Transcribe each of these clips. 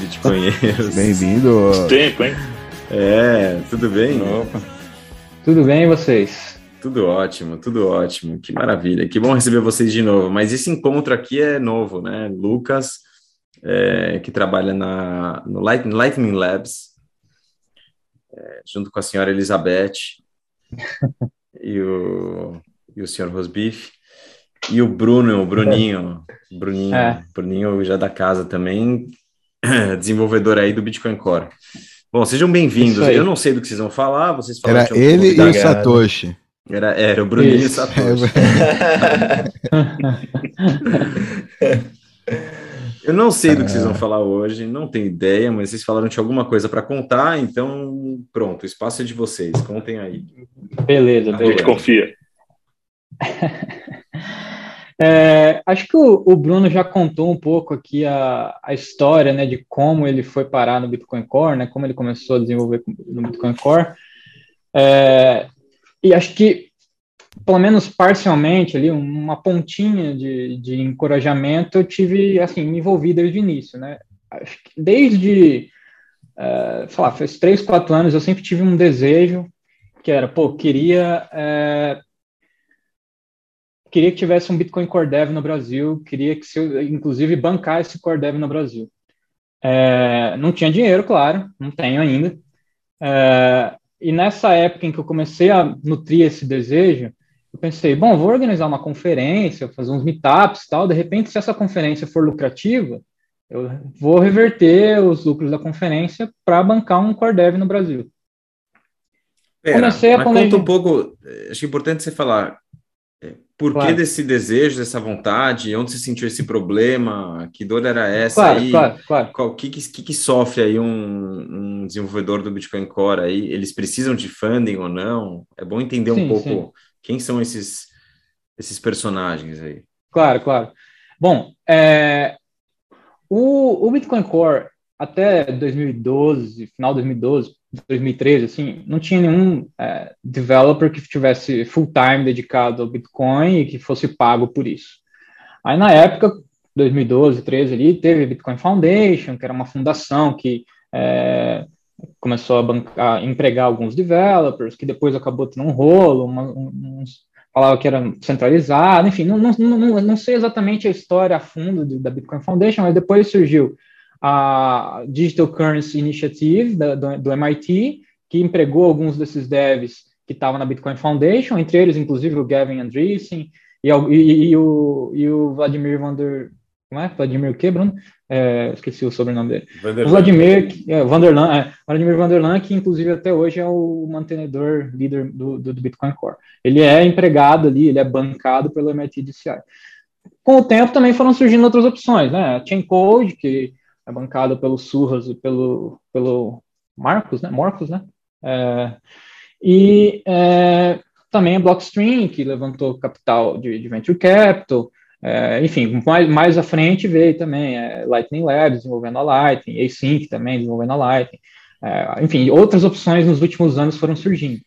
Bitcoinheiros. Bem-vindo. Tempo, hein? É, tudo bem? Opa. Tudo bem e vocês? Tudo ótimo, tudo ótimo. Que maravilha. Que bom receber vocês de novo. Mas esse encontro aqui é novo, né? Lucas, é, que trabalha na, no Lightning Labs, é, junto com a senhora Elizabeth e, o, e o senhor Rosbife. E o Bruno, o Bruninho, Bruninho, é. Bruninho já da casa também, desenvolvedor aí do Bitcoin Core. Bom, sejam bem-vindos. Eu não sei do que vocês vão falar, vocês falaram Era ele e o Satoshi. Era, era o Bruninho Isso. e o Satoshi. Eu não sei do que vocês vão falar hoje, não tenho ideia, mas vocês falaram de alguma coisa para contar, então pronto, o espaço é de vocês, contem aí. Beleza, beleza. A gente confia. É, acho que o, o, Bruno já contou um pouco aqui a, a história né, de como ele foi parar no Bitcoin Core, né, como ele começou a desenvolver no Bitcoin Core. É, e acho que, pelo menos parcialmente, ali, uma pontinha de, de encorajamento eu tive, assim, me envolvi desde o início. Né? Acho que desde, é, sei lá, faz três, quatro anos eu sempre tive um desejo que era, pô, queria é, queria que tivesse um Bitcoin Core Dev no Brasil, queria que, se, inclusive, bancar esse Core Dev no Brasil. É, não tinha dinheiro, claro, não tenho ainda. É, e nessa época em que eu comecei a nutrir esse desejo, eu pensei, bom, vou organizar uma conferência, fazer uns meetups e tal. De repente, se essa conferência for lucrativa, eu vou reverter os lucros da conferência para bancar um Core Dev no Brasil. Pera, Comecei a mas conta um pouco, acho importante você falar, por claro. que desse desejo, dessa vontade? Onde você sentiu esse problema? Que dor era essa claro, aí? Claro, claro. O que, que, que, sofre aí um, um, desenvolvedor do Bitcoin Core aí? Eles precisam de funding ou não? É bom entender sim, um pouco sim. quem são esses, esses personagens aí. Claro, claro. Bom, é, o, o Bitcoin Core até 2012, final de 2012, 2013, assim, não tinha nenhum é, developer que tivesse full time dedicado ao Bitcoin e que fosse pago por isso. Aí na época, 2012, 13 ali, teve a Bitcoin Foundation, que era uma fundação que é, começou a, bancar, a empregar alguns developers, que depois acabou tendo um rolo, uma, uns, falava que era centralizado, enfim, não, não, não, não sei exatamente a história a fundo da Bitcoin Foundation, mas depois surgiu a Digital Currency Initiative da, do, do, MIT, que empregou alguns desses devs que estavam na Bitcoin Foundation, entre eles, inclusive, o Gavin Andreessen e, e, e, o, e o Vladimir Vander... Como é? Vladimir o quê, Bruno? É, esqueci o sobrenome dele. O Vladimir é, Vanderlan, é, Vladimir Vanderlan, que inclusive até hoje é o mantenedor líder do, do, do Bitcoin Core. Ele é empregado ali, ele é bancado pelo MIT DCI. Com o tempo também foram surgindo outras opções, né? A Chain Code, que é bancado pelo Surras e pelo, pelo Marcos, né? Marcos, né? É, e é, também a Blockstream, que levantou capital de, de Venture Capital, é, enfim, mais, mais à frente veio também é, Lightning Labs desenvolvendo a Lightning, Async também desenvolvendo a Lightning, é, enfim, outras opções nos últimos anos foram surgindo.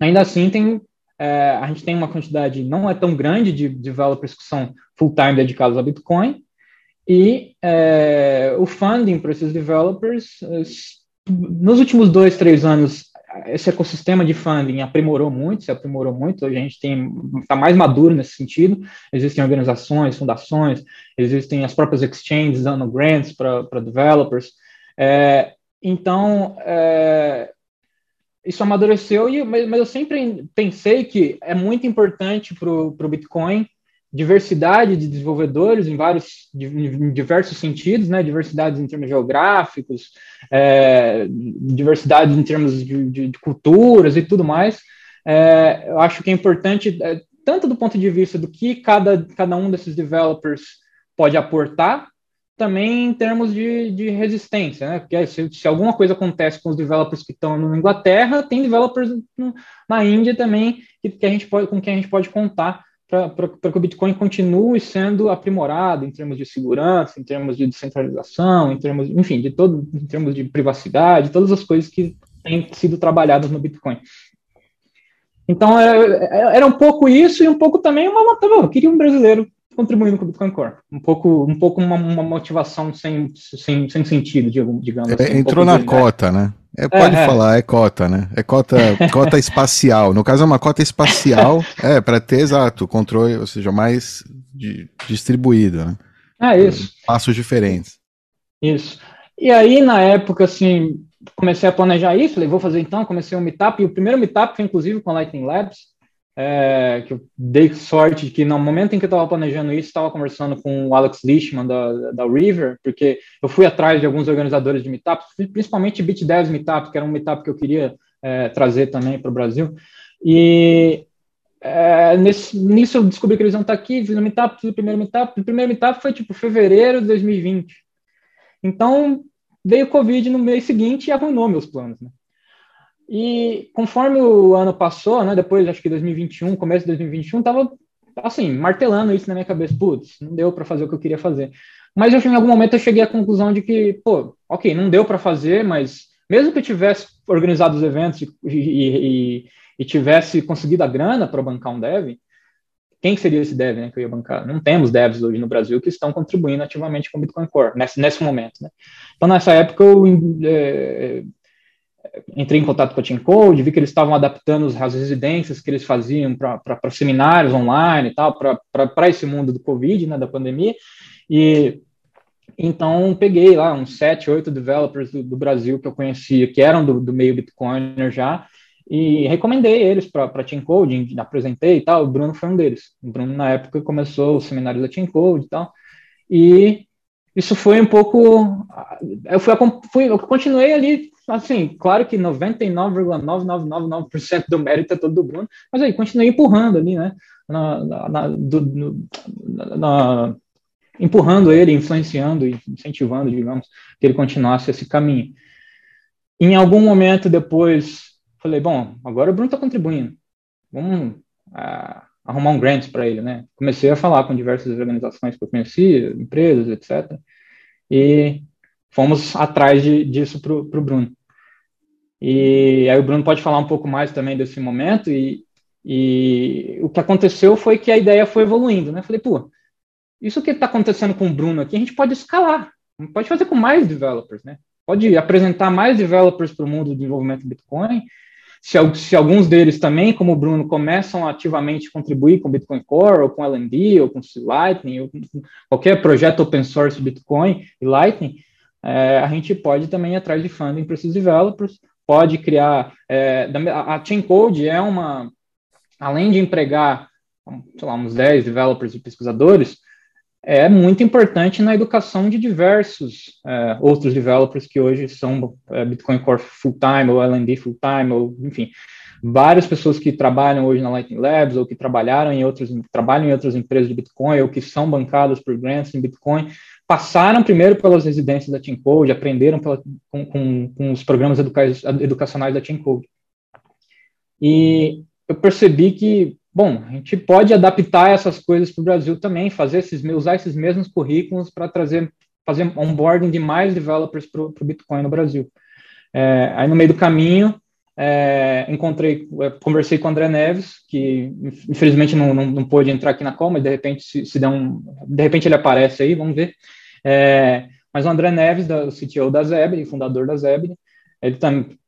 Ainda assim, tem, é, a gente tem uma quantidade não é tão grande de developers que são full-time dedicados a Bitcoin, e é, o funding para esses developers, nos últimos dois, três anos, esse ecossistema de funding aprimorou muito, se aprimorou muito. A gente tem está mais maduro nesse sentido. Existem organizações, fundações, existem as próprias exchanges dando grants para developers. É, então, é, isso amadureceu, e, mas, mas, eu sempre pensei que é muito importante para o Bitcoin diversidade de desenvolvedores em vários em diversos sentidos, né? Diversidade em termos geográficos, é, diversidade em termos de, de, de, culturas e tudo mais. É, eu acho que é importante é, tanto do ponto de vista do que cada, cada um desses developers pode aportar, também em termos de, de resistência, né? Porque se, se, alguma coisa acontece com os developers que estão na Inglaterra, tem developers na Índia também que, que a gente pode, com quem a gente pode contar para que o Bitcoin continue sendo aprimorado em termos de segurança, em termos de descentralização, em termos, enfim, de todo, em termos de privacidade, todas as coisas que têm sido trabalhadas no Bitcoin. Então, é, é, era um pouco isso e um pouco também uma eu queria um brasileiro contribuindo com o Bitcoin Core. Um pouco, um pouco uma, uma motivação sem, sem, sem sentido, digamos é, assim. entrou um na cota, né? É, pode é, é. falar, é. cota, né? É cota, cota espacial. No caso, é uma cota espacial, é, para ter, exato, controle, ou seja, mais de, distribuído, né? É isso. Passos diferentes. Isso. E aí, na época, assim, comecei a planejar isso, falei, vou fazer então, comecei um meetup, e o primeiro meetup foi inclusive com a Lightning Labs, é, que eu dei sorte de que no momento em que eu estava planejando isso, estava conversando com o Alex Lishman da, da River, porque eu fui atrás de alguns organizadores de meetups, principalmente BitDevs Meetup, que era um meetup que eu queria é, trazer também para o Brasil, e é, nesse, nisso eu descobri que eles iam estar aqui, fiz o meetup, fiz o primeiro meetup, o primeiro meetup foi tipo fevereiro de 2020, então veio o Covid no mês seguinte e arruinou meus planos, né? E conforme o ano passou, né, depois acho que 2021, começo de 2021, tava assim, martelando isso na minha cabeça, putz, não deu para fazer o que eu queria fazer. Mas eu, em algum momento eu cheguei à conclusão de que, pô, ok, não deu para fazer, mas mesmo que eu tivesse organizado os eventos e, e, e tivesse conseguido a grana para bancar um dev, quem seria esse dev né, que eu ia bancar? Não temos devs hoje no Brasil que estão contribuindo ativamente com o Bitcoin Core, nesse, nesse momento. Né? Então, nessa época, eu é, entrei em contato com a Team Code, vi que eles estavam adaptando as residências que eles faziam para seminários online e tal, para esse mundo do Covid, né, da pandemia, e então peguei lá uns sete, oito developers do, do Brasil que eu conhecia, que eram do, do meio Bitcoiner já, e recomendei eles para a Team Code, apresentei e tal, o Bruno foi um deles. O Bruno, na época, começou o seminário da Team Code e tal, e isso foi um pouco. Eu, fui, fui, eu continuei ali, assim, claro que 99,9999% do mérito é todo do Bruno, mas aí continuei empurrando ali, né? Na, na, do, no, na, empurrando ele, influenciando e incentivando, digamos, que ele continuasse esse caminho. Em algum momento depois, falei, bom, agora o Bruno está contribuindo, vamos uh, arrumar um grant para ele, né? Comecei a falar com diversas organizações que eu conhecia, empresas, etc. E fomos atrás de, disso para o Bruno. E aí o Bruno pode falar um pouco mais também desse momento. E, e o que aconteceu foi que a ideia foi evoluindo, né? Falei, pô, isso que está acontecendo com o Bruno aqui, a gente pode escalar, pode fazer com mais developers, né? Pode apresentar mais developers para o mundo do desenvolvimento do Bitcoin se, se, alguns deles também, como o Bruno, começam a ativamente contribuir com Bitcoin Core, ou com LND, ou com Lightning, ou com qualquer projeto open source Bitcoin e Lightning, é, a gente pode também ir atrás de funding para esses developers, pode criar. É, a Chain Code é uma. Além de empregar, sei lá, uns 10 developers e pesquisadores, é muito importante na educação de diversos é, outros developers que hoje são é, Bitcoin Core full-time ou LND full-time, ou enfim, várias pessoas que trabalham hoje na Lightning Labs ou que trabalharam em outros, trabalham em outras empresas de Bitcoin ou que são bancadas por grants em Bitcoin, passaram primeiro pelas residências da Team Code, aprenderam pela, com, com, com, os programas educa educacionais da Team Code. E eu percebi que Bom, a gente pode adaptar essas coisas para o Brasil também, fazer esses, usar esses mesmos currículos para trazer, fazer onboarding de mais developers para o Bitcoin no Brasil. É, aí no meio do caminho, é, encontrei, é, conversei com o André Neves, que infelizmente não, não, não pôde entrar aqui na call, mas de repente se, se der um, de repente ele aparece aí, vamos ver. É, mas o André Neves, da, o CTO da Zebra, fundador da Zebra, ele também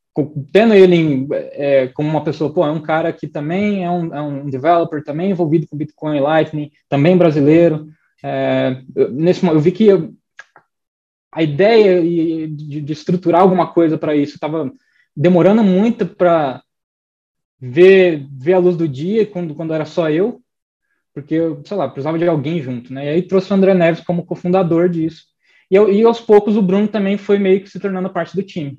tendo ele em, é, como uma pessoa, pô, é um cara que também é um, é um developer, também envolvido com Bitcoin e Lightning, também brasileiro. É, nesse, eu vi que eu, a ideia de, de, estruturar alguma coisa para isso estava demorando muito para ver, ver a luz do dia quando, quando era só eu, porque sei lá, precisava de alguém junto, né? E aí trouxe o André Neves como cofundador disso. E, e aos poucos o Bruno também foi meio que se tornando parte do time.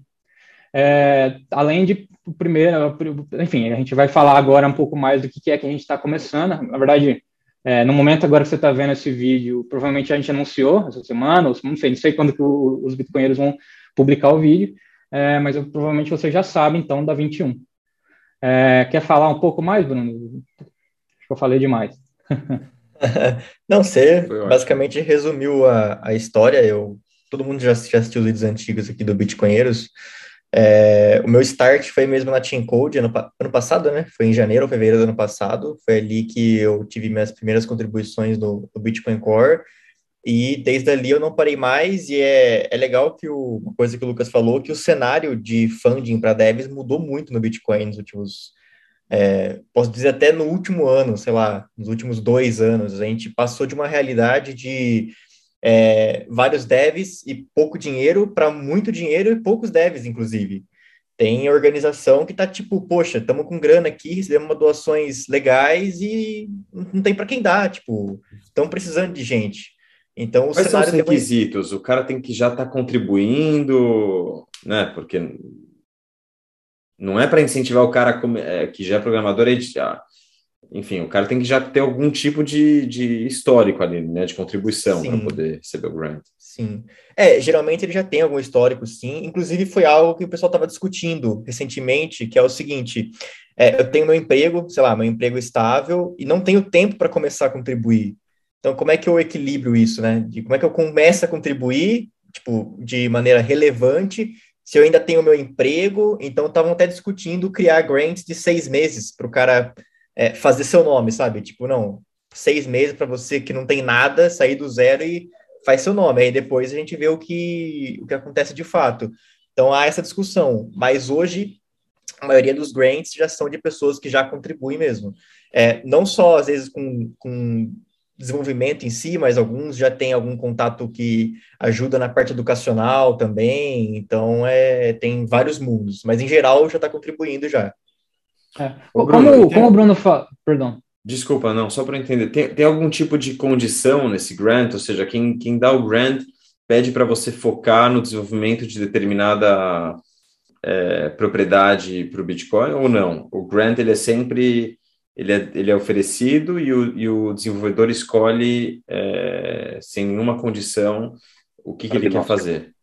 É, além de primeiro, enfim, a gente vai falar agora um pouco mais do que é que a gente está começando. Na verdade, é, no momento agora que você está vendo esse vídeo, provavelmente a gente anunciou essa semana, ou não sei, não sei quando que o, os bitcoinheiros vão publicar o vídeo, é, mas eu, provavelmente você já sabe, então, da 21. É, quer falar um pouco mais, Bruno? Acho que eu falei demais. não, você basicamente resumiu a, a história. Eu, todo mundo já, já assistiu os vídeos antigos aqui do Bitcoinheiros. É, o meu start foi mesmo na Team Code ano, ano passado, né? Foi em janeiro ou fevereiro do ano passado. Foi ali que eu tive minhas primeiras contribuições no, no Bitcoin Core. E desde ali eu não parei mais. E é, é legal que o, uma coisa que o Lucas falou, que o cenário de funding para devs mudou muito no Bitcoin nos últimos. É, posso dizer até no último ano, sei lá, nos últimos dois anos. A gente passou de uma realidade de é, vários devs e pouco dinheiro para muito dinheiro e poucos devs, inclusive. Tem organização que tá tipo, poxa, estamos com grana aqui, recebemos doações legais e não tem para quem dar, tipo, estão precisando de gente. Então, Quais são os requisitos? O cara tem que já estar tá contribuindo, né? Porque não é para incentivar o cara é, que já é programador a editar enfim, o cara tem que já ter algum tipo de, de histórico ali, né, de contribuição para poder receber o grant. Sim. É, geralmente ele já tem algum histórico, sim. Inclusive foi algo que o pessoal estava discutindo recentemente, que é o seguinte: é, eu tenho meu emprego, sei lá, meu emprego estável e não tenho tempo para começar a contribuir. Então, como é que eu equilibro isso, né? De como é que eu começo a contribuir, tipo, de maneira relevante, se eu ainda tenho meu emprego? Então, estavam até discutindo criar grants de seis meses para o cara é, fazer seu nome, sabe? Tipo, não, seis meses para você que não tem nada, sair do zero e faz seu nome. Aí depois a gente vê o que, o que acontece de fato. Então há essa discussão. Mas hoje, a maioria dos grants já são de pessoas que já contribuem mesmo. É, não só, às vezes, com, com desenvolvimento em si, mas alguns já têm algum contato que ajuda na parte educacional também. Então, é, tem vários mundos. Mas, em geral, já está contribuindo já. É. Ô, Bruno, como, tem... como o Bruno fala. Perdão. Desculpa, não, só para entender. Tem, tem algum tipo de condição nesse grant? Ou seja, quem, quem dá o grant pede para você focar no desenvolvimento de determinada é, propriedade para o Bitcoin ou não? O grant ele é sempre ele é, ele é oferecido e o, e o desenvolvedor escolhe é, sem nenhuma condição o que, que ele quer fazer.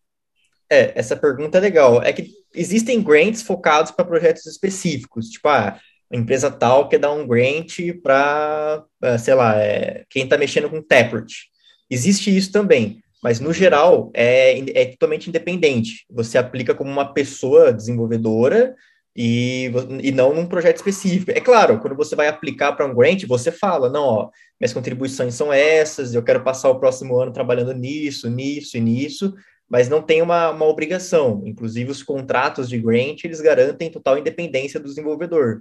É, essa pergunta é legal. É que existem grants focados para projetos específicos, tipo, ah, a empresa tal quer dar um grant para, ah, sei lá, é, quem está mexendo com Taproot. Existe isso também, mas no geral é, é totalmente independente. Você aplica como uma pessoa desenvolvedora e, e não num projeto específico. É claro, quando você vai aplicar para um grant, você fala, não, ó, minhas contribuições são essas, eu quero passar o próximo ano trabalhando nisso, nisso e nisso, mas não tem uma, uma obrigação. Inclusive, os contratos de grant, eles garantem total independência do desenvolvedor.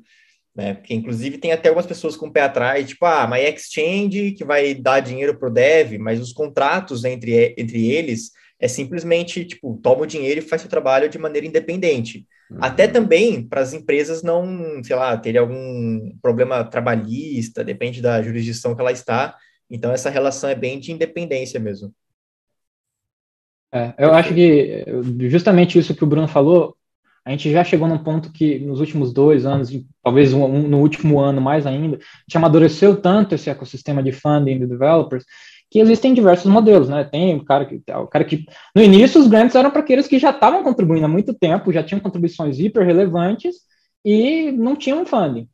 Né? Porque, inclusive, tem até algumas pessoas com o pé atrás, tipo, ah, mas é exchange que vai dar dinheiro para o dev, mas os contratos entre, entre eles é simplesmente, tipo, toma o dinheiro e faz seu trabalho de maneira independente. Até também para as empresas não, sei lá, terem algum problema trabalhista, depende da jurisdição que ela está. Então, essa relação é bem de independência mesmo. É, eu acho que justamente isso que o Bruno falou, a gente já chegou num ponto que nos últimos dois anos, talvez um, um, no último ano mais ainda, a gente amadureceu tanto esse ecossistema de funding de developers que existem diversos modelos, né? Tem o cara que, o cara que no início os grants eram para aqueles que já estavam contribuindo há muito tempo, já tinham contribuições hiper relevantes e não tinham funding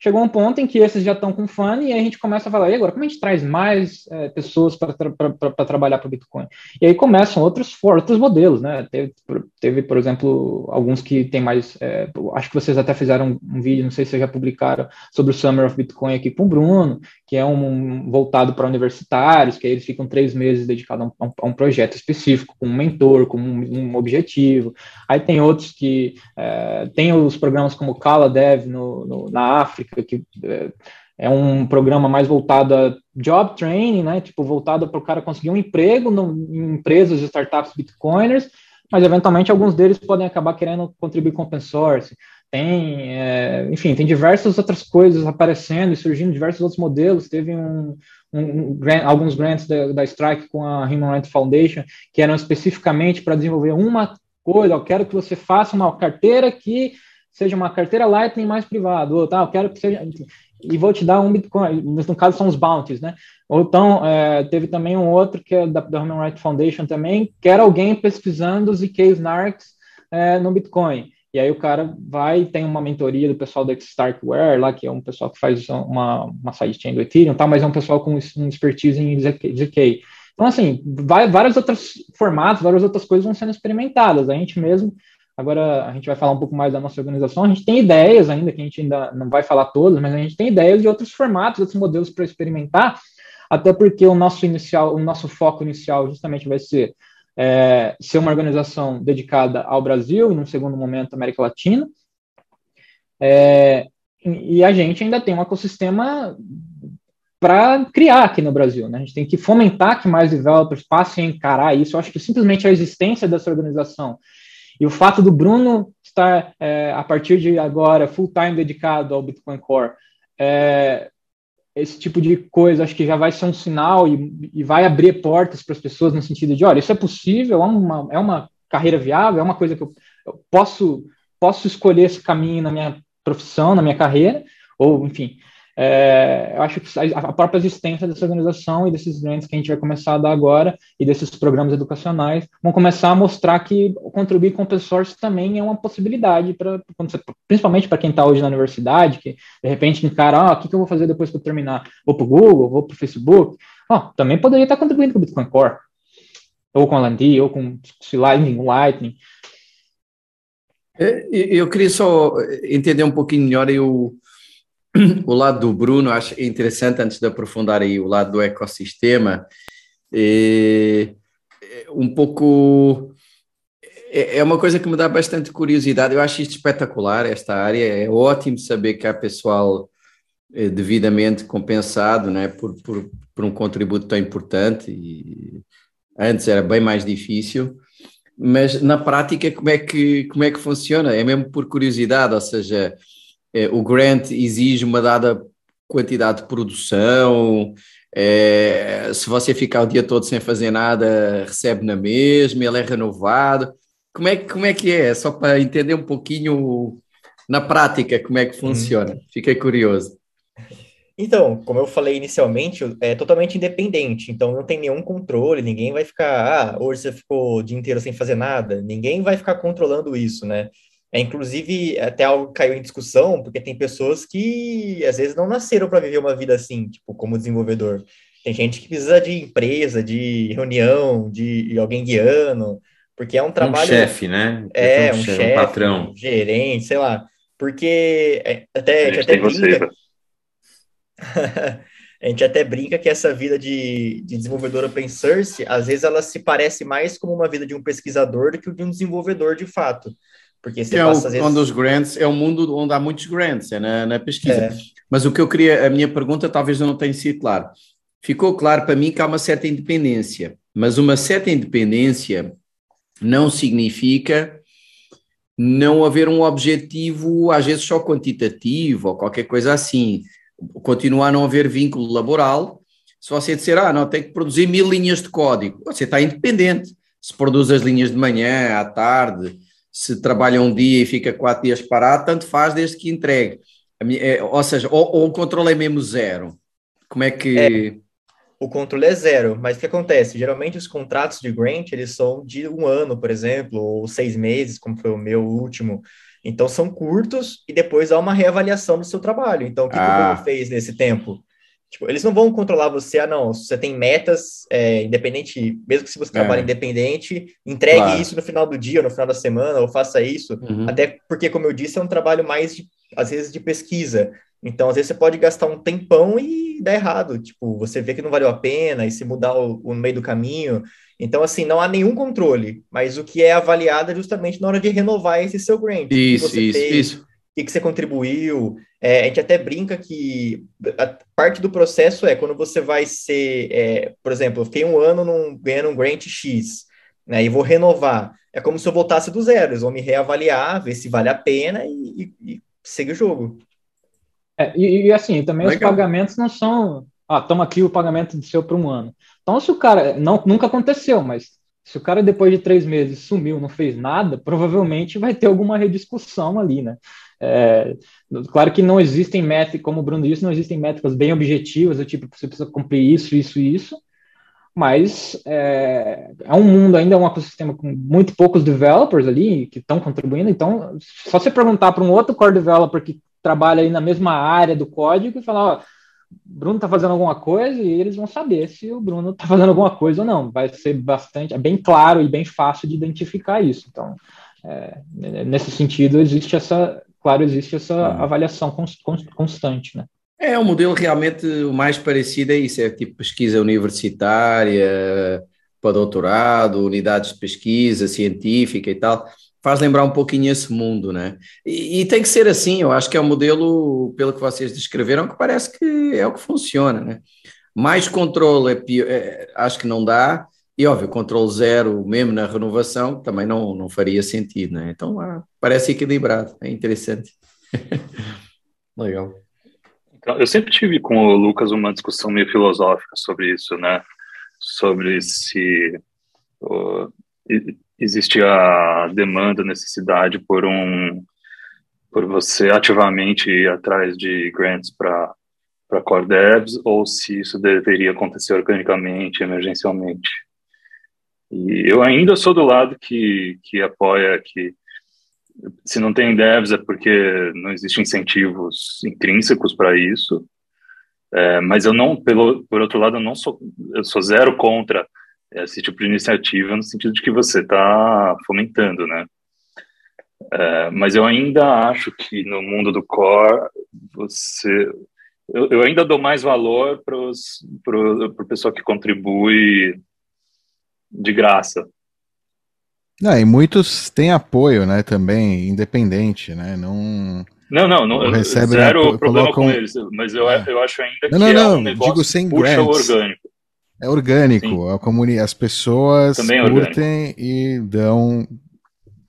chegou um ponto em que esses já estão com fã e aí a gente começa a falar, e agora, como a gente traz mais é, pessoas para tra trabalhar para o Bitcoin? E aí começam outros, outros modelos, né? Teve, teve, por exemplo, alguns que tem mais, é, acho que vocês até fizeram um vídeo, não sei se já publicaram, sobre o Summer of Bitcoin aqui com o Bruno, que é um, voltado para universitários, que aí eles ficam três meses dedicados a um, a um projeto específico, com um mentor, com um, um objetivo. Aí tem outros que é, tem os programas como Kala Dev no, no, na África, que é, é um programa mais voltado a job training, né? Tipo, voltado para o cara conseguir um emprego no, em empresas startups bitcoiners, mas eventualmente alguns deles podem acabar querendo contribuir com open source. Tem, é, enfim, tem diversas outras coisas aparecendo e surgindo, diversos outros modelos. Teve um, um, um grant, alguns grants da, da, Strike com a Human Rights Foundation que eram especificamente para desenvolver uma coisa. Eu quero que você faça uma carteira que seja uma carteira Lightning mais privada, ou tá, eu quero que seja, e vou te dar um Bitcoin, no caso são os bounties, né? Ou então, é, teve também um outro que é da, da Human Rights Foundation também, que era alguém pesquisando os IKs NARCs é, no Bitcoin. E aí o cara vai tem uma mentoria do pessoal da Starkware lá, que é um pessoal que faz uma, uma sidechain do Ethereum, tá? mas é um pessoal com um expertise em ZK. Então, assim, vai, vários outros formatos, várias outras coisas vão sendo experimentadas. A gente mesmo Agora a gente vai falar um pouco mais da nossa organização. A gente tem ideias ainda, que a gente ainda não vai falar todas, mas a gente tem ideias de outros formatos, outros modelos para experimentar, até porque o nosso inicial, o nosso foco inicial justamente vai ser é, ser uma organização dedicada ao Brasil e, num segundo momento, América Latina. É, e a gente ainda tem um ecossistema para criar aqui no Brasil. Né? A gente tem que fomentar que mais developers passem a encarar isso. Eu acho que simplesmente a existência dessa organização e o fato do Bruno estar, é, a partir de agora, full-time dedicado ao Bitcoin Core, é, esse tipo de coisa acho que já vai ser um sinal e, e vai abrir portas para as pessoas no sentido de, olha, isso é possível, é uma, é uma carreira viável, é uma coisa que eu, eu posso, posso escolher esse caminho na minha profissão, na minha carreira, ou, enfim, é, eu acho que a própria existência dessa organização e desses grants que a gente vai começar a dar agora e desses programas educacionais vão começar a mostrar que contribuir com o open source também é uma possibilidade, pra, principalmente para quem está hoje na universidade, que de repente encara, ah, o que, que eu vou fazer depois que eu terminar? Vou para o Google, vou para o Facebook? Oh, também poderia estar contribuindo com o Bitcoin Core, ou com a Landi, ou com Lightning, Lightning. É, eu queria só entender um pouquinho melhor o o lado do Bruno, acho interessante, antes de aprofundar aí o lado do ecossistema, é, um pouco. É, é uma coisa que me dá bastante curiosidade. Eu acho isto espetacular, esta área. É ótimo saber que há pessoal é, devidamente compensado né, por, por, por um contributo tão importante. E antes era bem mais difícil mas na prática como é que como é que funciona? É mesmo por curiosidade, ou seja, é, o grant exige uma dada quantidade de produção, é, se você ficar o dia todo sem fazer nada, recebe na mesma, ele é renovado. Como é, como é que é? Só para entender um pouquinho na prática como é que uhum. funciona. Hum. Fiquei curioso. Então, como eu falei inicialmente, é totalmente independente, então não tem nenhum controle, ninguém vai ficar, ah, hoje você ficou o dia inteiro sem fazer nada, ninguém vai ficar controlando isso, né? É, inclusive, até algo caiu em discussão, porque tem pessoas que às vezes não nasceram para viver uma vida assim, tipo, como desenvolvedor. Tem gente que precisa de empresa, de reunião, de alguém guiando, porque é um trabalho. Um chefe, né? É, um, um chefe, um patrão. Um gerente, sei lá. Porque é, até, a gente até brinca. a gente até brinca que essa vida de, de desenvolvedor open source, às vezes ela se parece mais como uma vida de um pesquisador do que de um desenvolvedor de fato. Porque você é passa, o, vezes... um dos grants, é um mundo onde há muitos grants, é na, na pesquisa. É. Mas o que eu queria, a minha pergunta talvez eu não tenha sido claro. Ficou claro para mim que há uma certa independência, mas uma certa independência não significa não haver um objetivo, às vezes só quantitativo ou qualquer coisa assim. Continuar a não haver vínculo laboral. Se você disser, ah, não, tem que produzir mil linhas de código, você está independente. Se produz as linhas de manhã, à tarde, se trabalha um dia e fica quatro dias parado, tanto faz desde que entregue. É, ou seja, ou, ou, o controle é mesmo zero. Como é que. É, o controle é zero, mas o que acontece? Geralmente os contratos de grant eles são de um ano, por exemplo, ou seis meses, como foi o meu último. Então são curtos e depois há uma reavaliação do seu trabalho. Então, o que, ah. que o Google fez nesse tempo? Tipo, eles não vão controlar você, ah, não, você tem metas, é, independente, mesmo que se você trabalhe é. independente, entregue claro. isso no final do dia, no final da semana, ou faça isso, uhum. até porque, como eu disse, é um trabalho mais, de, às vezes, de pesquisa. Então, às vezes, você pode gastar um tempão e dar errado, tipo, você vê que não valeu a pena, e se mudar o, o meio do caminho. Então, assim, não há nenhum controle, mas o que é avaliado é justamente na hora de renovar esse seu grant. Isso, isso, fez, isso que, que você contribuiu. É, a gente até brinca que a parte do processo é quando você vai ser, é, por exemplo, eu fiquei um ano num, ganhando um grant X, né, e vou renovar. É como se eu voltasse do zero, eles vão me reavaliar, ver se vale a pena e, e, e segue o jogo. É, e, e, assim, também Legal. os pagamentos não são, ah, toma aqui o pagamento do seu para um ano. Então, se o cara, não, nunca aconteceu, mas se o cara depois de três meses sumiu, não fez nada, provavelmente vai ter alguma rediscussão ali, né? É, claro que não existem métricas, como o Bruno disse, não existem métricas bem objetivas, do tipo, você precisa cumprir isso, isso e isso, mas é, é, um mundo ainda, é um ecossistema com muito poucos developers ali que estão contribuindo, então, só você perguntar para um outro core developer que trabalha aí na mesma área do código e falar, ó, Bruno está fazendo alguma coisa e eles vão saber se o Bruno está fazendo alguma coisa ou não. Vai ser bastante, é bem claro e bem fácil de identificar isso. Então, é, nesse sentido, existe essa, claro, existe essa uhum. avaliação constante, né? É, o modelo realmente o mais parecido é isso, é tipo pesquisa universitária, para doutorado, unidades de pesquisa científica e tal, faz lembrar um pouquinho esse mundo, né? E, e, tem que ser assim, eu acho que é o um modelo, pelo que vocês descreveram, que parece que é o que funciona, né? Mais controle é, pior, é acho que não dá, e óbvio, controle zero, mesmo na renovação, também não, não faria sentido, né? Então ah, parece equilibrado, é interessante. Legal. Então, eu sempre tive com o Lucas uma discussão meio filosófica sobre isso, né? Sobre se uh, existe a demanda, necessidade por um por você ativamente ir atrás de grants para para core devs ou se isso deveria acontecer organicamente, emergencialmente. E eu ainda sou do lado que que apoia que se não tem devs é porque não existem incentivos intrínsecos para isso. É, mas eu não, pelo por outro lado, eu não sou, eu sou zero contra esse tipo de iniciativa no sentido de que você está fomentando, né? É, mas eu ainda acho que no mundo do core você eu, eu ainda dou mais valor para o pessoal que contribui de graça, não, e muitos têm apoio, né, também, independente, né, não... Não, não, não recebe zero problema colocam... com eles, mas eu, é. eu acho ainda não, que não, é um negócio digo sem puxa grants. orgânico. É orgânico, a comuni... as pessoas é curtem e dão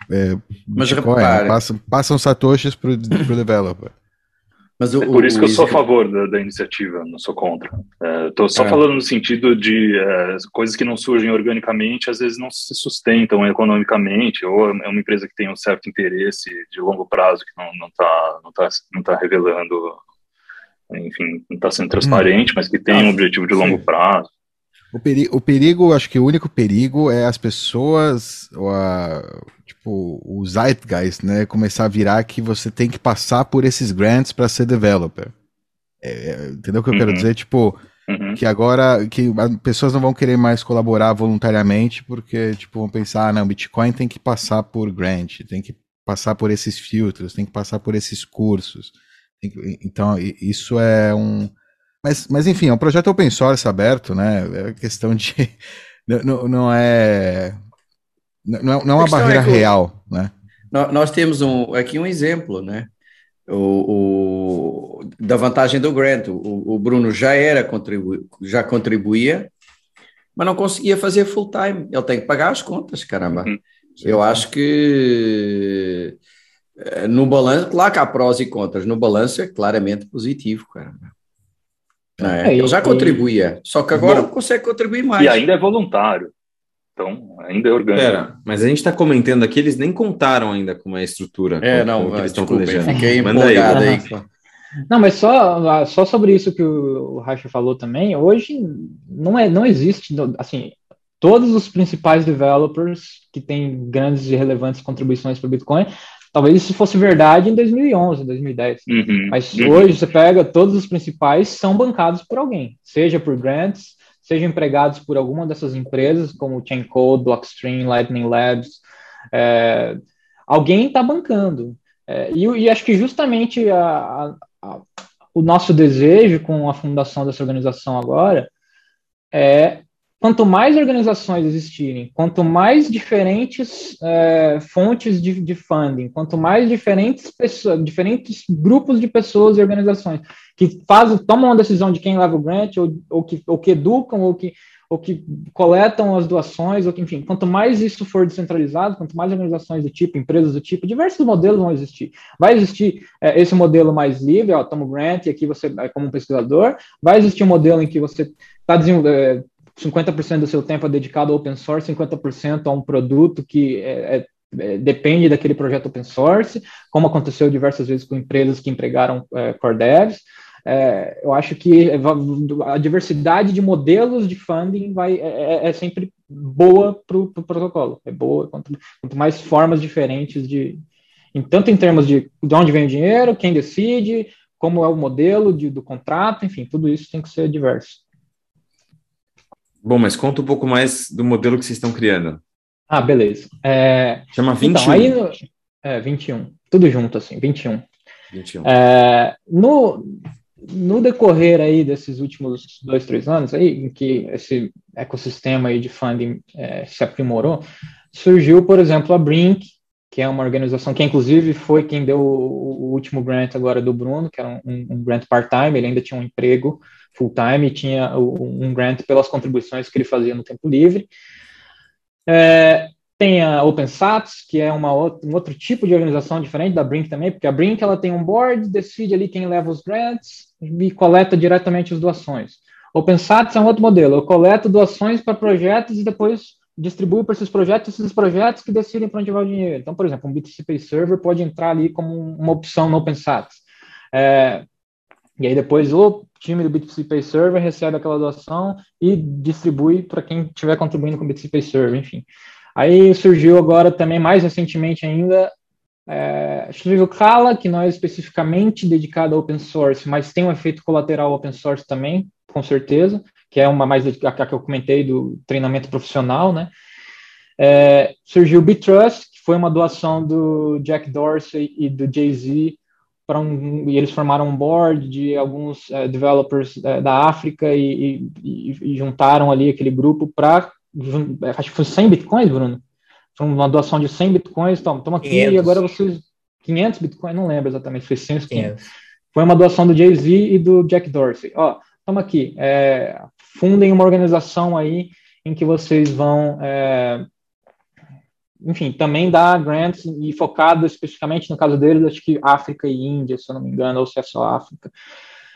é, mas Bitcoin, passam, passam satoshis para o developer. Mas o, é por isso que eu sou a favor da, da iniciativa, não sou contra. Estou é, só é. falando no sentido de é, coisas que não surgem organicamente, às vezes não se sustentam economicamente, ou é uma empresa que tem um certo interesse de longo prazo que não está não tá, não tá revelando, enfim, não está sendo transparente, hum. mas que tem um objetivo de longo prazo. O, peri o perigo, acho que o único perigo é as pessoas, a, tipo, o zeitgeist, né, começar a virar que você tem que passar por esses grants para ser developer. É, é, entendeu o que eu uhum. quero dizer? Tipo, uhum. que agora que as pessoas não vão querer mais colaborar voluntariamente porque, tipo, vão pensar, ah, não, Bitcoin tem que passar por grant, tem que passar por esses filtros, tem que passar por esses cursos. Que, então, isso é um mas, mas enfim, é um projeto open source aberto, né? É questão de. Não, não é. Não é, não é uma barreira é real, né? Nós temos um, aqui um exemplo, né? O, o da vantagem do grant. O, o, Bruno já era contribu, já contribuía, mas não conseguia fazer full time. Ele tem que pagar as contas, caramba. Uhum. Eu acho que eh, no balanço, claro que há prós e contras. No balanço é claramente positivo, caramba. É, é, ele já contribuía, só que agora Bom, consegue contribuir mais. E ainda é voluntário. Então, ainda é orgânico. Pera, mas a gente está comentando aqui, eles nem contaram ainda com a estrutura. É, com, não, com eles estão planejando. Fiquei Manda aí. aí. Não, mas só, só sobre isso que o Racha falou também, hoje não, é, não existe, assim, todos os principais developers que têm grandes e relevantes contribuições para o Bitcoin Talvez isso fosse verdade em 2011, 2010. Uhum, Mas uhum. hoje você pega todos os principais são bancados por alguém, seja por grants, seja empregados por alguma dessas empresas, como Chaincode, Blockstream, Lightning Labs. É, alguém está bancando. É, e, e, acho que justamente a, a, a, o nosso desejo com a fundação dessa organização agora é quanto mais organizações existirem, quanto mais diferentes é, fontes de, de, funding, quanto mais diferentes pessoas, diferentes grupos de pessoas e organizações que fazem, tomam a decisão de quem leva o grant, ou, ou, que, ou que educam, ou que, ou que coletam as doações, ou que, enfim, quanto mais isso for descentralizado, quanto mais organizações do tipo, empresas do tipo, diversos modelos vão existir. Vai existir é, esse modelo mais livre, ó, toma o grant e aqui você, é, como pesquisador, vai existir um modelo em que você está desenvolvendo 50% do seu tempo é dedicado ao open source, 50% a um produto que é, é, é, depende daquele projeto open source, como aconteceu diversas vezes com empresas que empregaram é, core devs. É, eu acho que a diversidade de modelos de funding vai, é, é, é sempre boa para o pro protocolo. É boa quanto, quanto, mais formas diferentes de, em, tanto em termos de de onde vem o dinheiro, quem decide, como é o modelo de, do contrato, enfim, tudo isso tem que ser diverso. Bom, mas conta um pouco mais do modelo que vocês estão criando. Ah, beleza. É, Chama 21. Então, aí no, é, 21. Tudo junto, assim, 21. 21. É, no, no decorrer aí desses últimos dois, três anos aí, em que esse ecossistema aí de funding é, se aprimorou, surgiu, por exemplo, a Brink, que é uma organização que, inclusive, foi quem deu o, o último grant agora do Bruno, que era um, um grant part-time, ele ainda tinha um emprego full-time e tinha um grant pelas contribuições que ele fazia no tempo livre. É, tem a OpenSats, que é uma um outro tipo de organização diferente da Brink também, porque a Brink ela tem um board, decide ali quem leva os grants e coleta diretamente as doações. OpenSats é um outro modelo, eu coleto doações para projetos e depois distribuo para esses projetos, esses projetos que decidem para onde vai o dinheiro. Então, por exemplo, um BTC Pay Server pode entrar ali como uma opção no OpenSats. É, e aí depois o time do BTC Pay Server recebe aquela doação e distribui para quem estiver contribuindo com o BTC Pay Server, enfim. Aí surgiu agora também, mais recentemente ainda, é, Kala, que não é especificamente dedicado a open source, mas tem um efeito colateral open source também, com certeza, que é uma mais a que eu comentei do treinamento profissional, né? É, surgiu o Bitrust, que foi uma doação do Jack Dorsey e do Jay-Z para um, e eles formaram um board de alguns é, developers é, da África e, e, e, juntaram ali aquele grupo para acho que foi 100 bitcoins, Bruno. Foi uma doação de 100 bitcoins. Toma, toma aqui 500. e agora vocês. 500 bitcoins, não lembro exatamente, foi 100 500. Foi uma doação do Jay-Z e do Jack Dorsey. Ó, toma aqui, é, fundem uma organização aí em que vocês vão, é, enfim, também dar grants e focado especificamente no caso deles, acho que África e Índia, se eu não me engano, ou se é só África.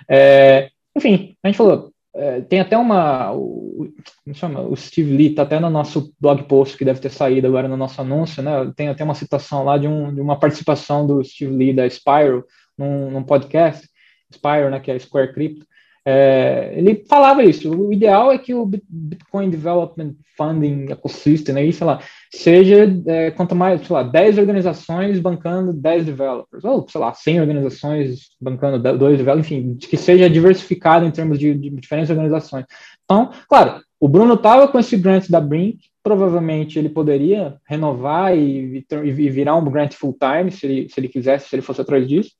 É, enfim, a gente falou, é, tem até uma. O, chama? O Steve Lee está até no nosso blog post que deve ter saído agora no nosso anúncio, né? Tem até uma citação lá de, um, de uma participação do Steve Lee da Spyro num, num podcast, Spyro, né? Que é Square Crypto. É, ele falava isso. O ideal é que o Bitcoin Development Funding Ecosystem, aí, sei lá, seja é, quanto mais, sei lá, 10 organizações bancando 10 developers, ou sei lá, 100 organizações bancando 2 developers, enfim, que seja diversificado em termos de, de diferentes organizações. Então, claro, o Bruno estava com esse grant da Brink, provavelmente ele poderia renovar e, e virar um grant full-time, se ele, se ele quisesse, se ele fosse atrás disso.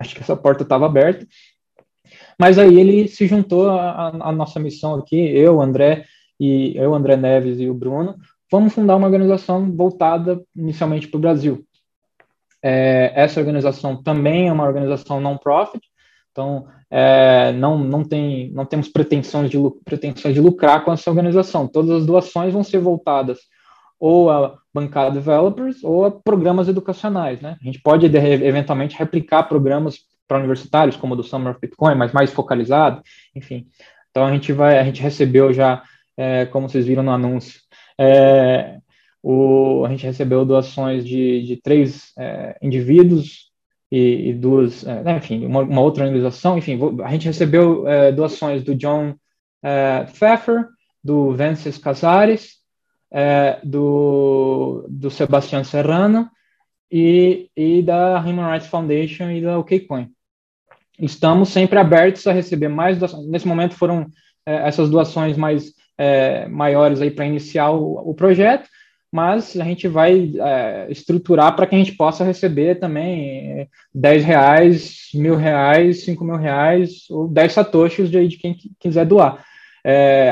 Acho que essa porta estava aberta. Mas aí ele se juntou à, nossa missão aqui, eu, André, e eu, André Neves e o Bruno, vamos fundar uma organização voltada inicialmente para o Brasil. É, essa organização também é uma organização non-profit, então é, não, não, tem, não temos pretensões de, pretensões de lucrar com essa organização. Todas as doações vão ser voltadas ou a bancar developers ou a programas educacionais. Né? A gente pode eventualmente replicar programas para universitários, como o do Summer of Bitcoin, mas mais focalizado, enfim. Então a gente vai, a gente recebeu já, é, como vocês viram no anúncio, é, o, a gente recebeu doações de, de três é, indivíduos e, e duas, é, né, enfim, uma, uma, outra organização, enfim, a gente recebeu é, doações do John é, Pfeffer, do Vences Casares, do, do Sebastião Serrano e, e da Human Rights Foundation e da OKCoin estamos sempre abertos a receber mais doações. Nesse momento foram é, essas doações mais é, maiores aí para iniciar o, o, projeto, mas a gente vai é, estruturar para que a gente possa receber também 10 reais, mil reais, 5 mil reais, ou 10 satoshis de, de quem quiser doar. É,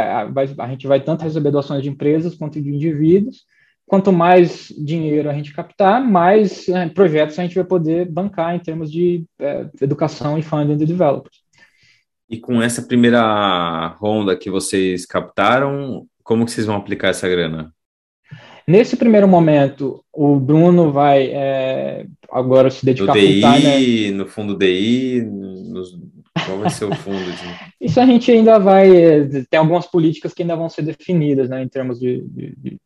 a gente vai tanto receber doações de empresas quanto de indivíduos, quanto mais dinheiro a gente captar, mais né, projetos a gente vai poder bancar em termos de é, educação e funding de developers. E com essa primeira ronda que vocês captaram, como que vocês vão aplicar essa grana? Nesse primeiro momento, o Bruno vai é, agora se dedicar no DI, time, né? no fundo DI, nos, qual vai ser o fundo? De... Isso a gente ainda vai, é, tem algumas políticas que ainda vão ser definidas, né, em termos de, de, de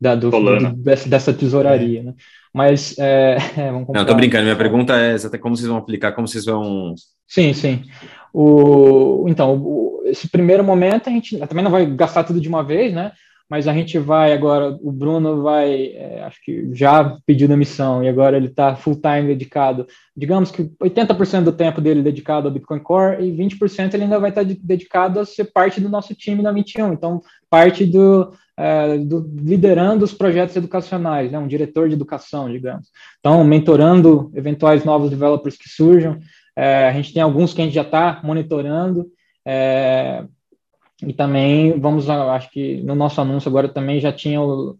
da, do, do, dessa, dessa tesouraria, é. né? Mas, é, é, vamos Não, tô brincando, minha pergunta é até como vocês vão aplicar, como vocês vão... Sim, sim. O, então, o, esse primeiro momento a gente também não vai gastar tudo de uma vez, né? Mas a gente vai agora, o Bruno vai, é, acho que já pediu demissão e agora ele está full time dedicado. Digamos que 80% do tempo dele dedicado ao Bitcoin Core e 20% ele ainda vai estar tá dedicado a ser parte do nosso time na 21. Então, parte do, é, do liderando os projetos educacionais, né, um diretor de educação, digamos. Então, mentorando eventuais novos developers que surjam. É, a gente tem alguns que a gente já está monitorando. É, e também vamos, acho que no nosso anúncio agora também já tinha o,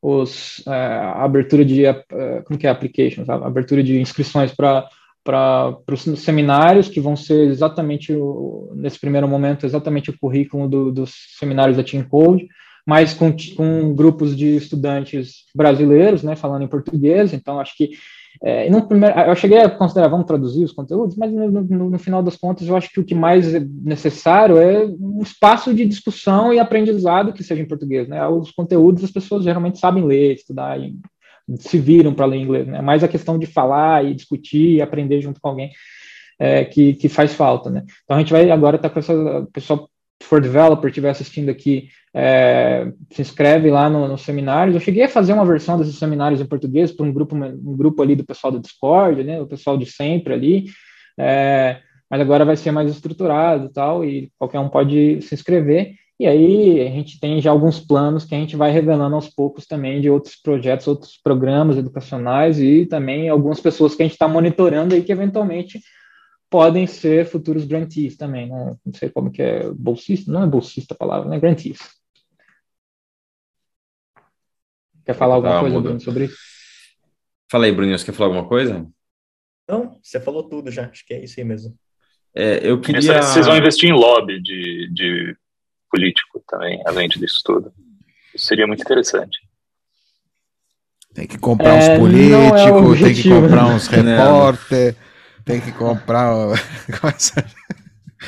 os, a abertura de, uh, como que é, applications, a abertura de inscrições para para os seminários que vão ser exatamente o, nesse primeiro momento exatamente o currículo do, dos seminários da Team Code, mas com, com grupos de estudantes brasileiros, né, falando em português. Então acho que é, no primeiro, eu cheguei a considerar, vamos traduzir os conteúdos, mas no, no, no, final das contas eu acho que o que mais é necessário é um espaço de discussão e aprendizado que seja em português, né? Os conteúdos as pessoas geralmente sabem ler, estudar, e se viram para ler inglês, né? Mais a questão de falar e discutir e aprender junto com alguém é, que, que faz falta, né? Então a gente vai agora estar tá com essa pessoal for developer estiver assistindo aqui, é, se inscreve lá nos no seminários. Eu cheguei a fazer uma versão desses seminários em português para um grupo, um grupo ali do pessoal do Discord, né, o pessoal de sempre ali, é, mas agora vai ser mais estruturado e tal, e qualquer um pode se inscrever. E aí a gente tem já alguns planos que a gente vai revelando aos poucos também de outros projetos, outros programas educacionais e também algumas pessoas que a gente está monitorando aí que eventualmente podem ser futuros grantees também, né? Não sei como que é bolsista, não é bolsista a palavra, né? Grantees. Quer falar alguma coisa, Bruno, sobre isso? Fala aí, Bruninho, você quer falar alguma coisa? Não, você falou tudo já, acho que é isso aí mesmo. É, eu queria... Vocês vão investir em lobby de, de político também, além disso tudo. Isso seria muito interessante. Tem que comprar é, uns políticos, é tem que comprar uns repórter tem que comprar.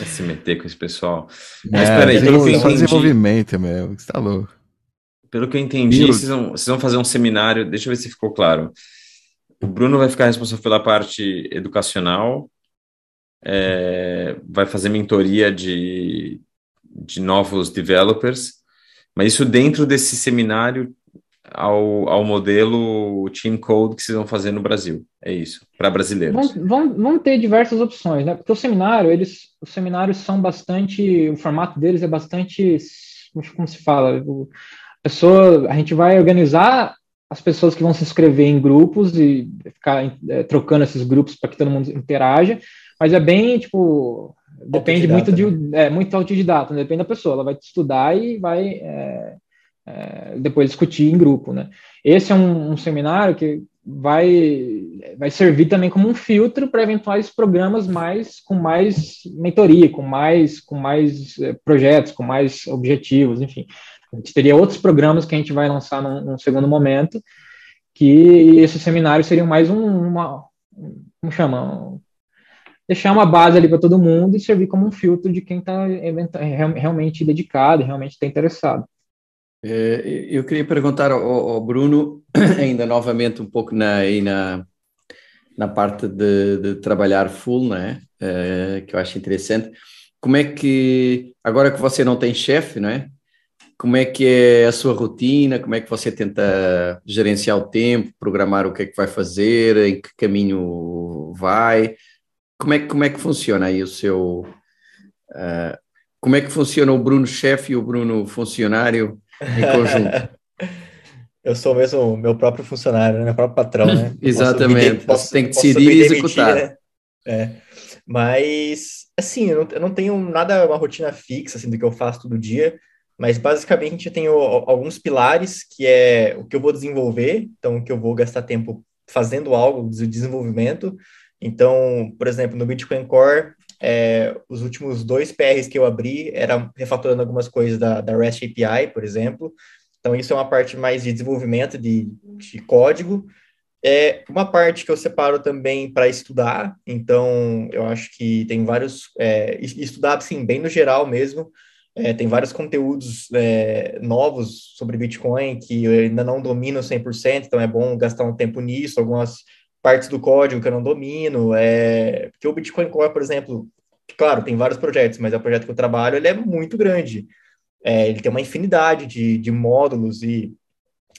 é se meter com esse pessoal. Mas é, peraí, pelo que eu entendi. desenvolvimento mesmo, você tá louco. Pelo que eu entendi, vocês vão, vocês vão fazer um seminário. Deixa eu ver se ficou claro. O Bruno vai ficar responsável pela parte educacional, é, vai fazer mentoria de, de novos developers, mas isso dentro desse seminário ao, ao modelo Team Code que vocês vão fazer no Brasil. É isso, para brasileiros. Vão, vão, vão, ter diversas opções, né? Porque o seminário, eles, os seminários são bastante, o formato deles é bastante, como se fala, o, a pessoa, a gente vai organizar as pessoas que vão se inscrever em grupos e ficar é, trocando esses grupos para que todo mundo interaja, mas é bem, tipo, depende muito de, né? é, muito autodidata, né? depende da pessoa, ela vai estudar e vai é, é, depois discutir em grupo, né? Esse é um, um, seminário que vai, vai servir também como um filtro para eventuais programas mais com mais mentoria, com mais com mais é, projetos, com mais objetivos, enfim. A gente teria outros programas que a gente vai lançar num, num segundo momento, que esses seminários seriam mais um, uma, como chama, deixar uma base ali para todo mundo e servir como um filtro de quem está realmente dedicado, realmente está interessado. Eh, eu queria perguntar ao, Bruno, ainda novamente um pouco na, na, na parte de, de trabalhar full, né? Que eu acho interessante. Como é que, agora que você não tem chefe, não é? Como é que é a sua rotina? Como é que você tenta gerenciar o tempo, programar o que é que vai fazer, em que caminho vai? Como é, como é que funciona aí o seu... Uh, como é que funciona o Bruno chefe e o Bruno funcionário em conjunto. Eu sou mesmo meu próprio funcionário, né? meu próprio patrão, né? Exatamente. Posso, tem que decidir e executar. Né? É. Mas, assim, eu não, eu não, tenho nada, uma rotina fixa, assim, do que eu faço todo dia, mas basicamente eu tenho alguns pilares, que é o que eu vou desenvolver, então o que eu vou gastar tempo fazendo algo de desenvolvimento. Então, por exemplo, no Bitcoin Core, é, os últimos dois PRs que eu abri era refatorando algumas coisas da, da REST API, por exemplo. Então, isso é uma parte mais de desenvolvimento de, de código. É uma parte que eu separo também para estudar, então eu acho que tem vários. É, estudar, assim, bem no geral mesmo. É, tem vários conteúdos é, novos sobre Bitcoin que eu ainda não domino 100%, então é bom gastar um tempo nisso. Algumas partes do código que eu não domino. É, porque o Bitcoin Core, por exemplo, claro, tem vários projetos, mas é o projeto que eu trabalho, ele é muito grande. é, ele tem uma infinidade de, de módulos e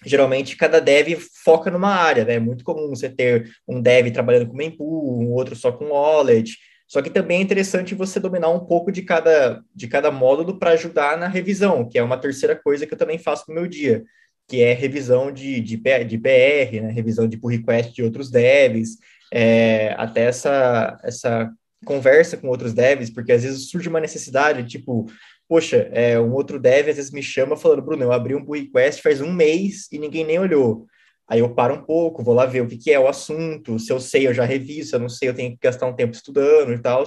geralmente cada dev foca numa área, né? É muito comum você ter um dev trabalhando com mempool, um outro só com wallet. Só que também é interessante você dominar um pouco de cada, de cada módulo para ajudar na revisão, que é uma terceira coisa que eu também faço no meu dia, que é revisão de, de, de PR, né? revisão de pull request de outros devs, é, até essa, essa conversa com outros devs, porque às vezes surge uma necessidade, tipo, poxa, é, um outro dev às vezes me chama falando, Bruno, eu abri um pull request faz um mês e ninguém nem olhou. Aí eu paro um pouco, vou lá ver o que, que é o assunto, se eu sei, eu já reviso, se eu não sei, eu tenho que gastar um tempo estudando e tal,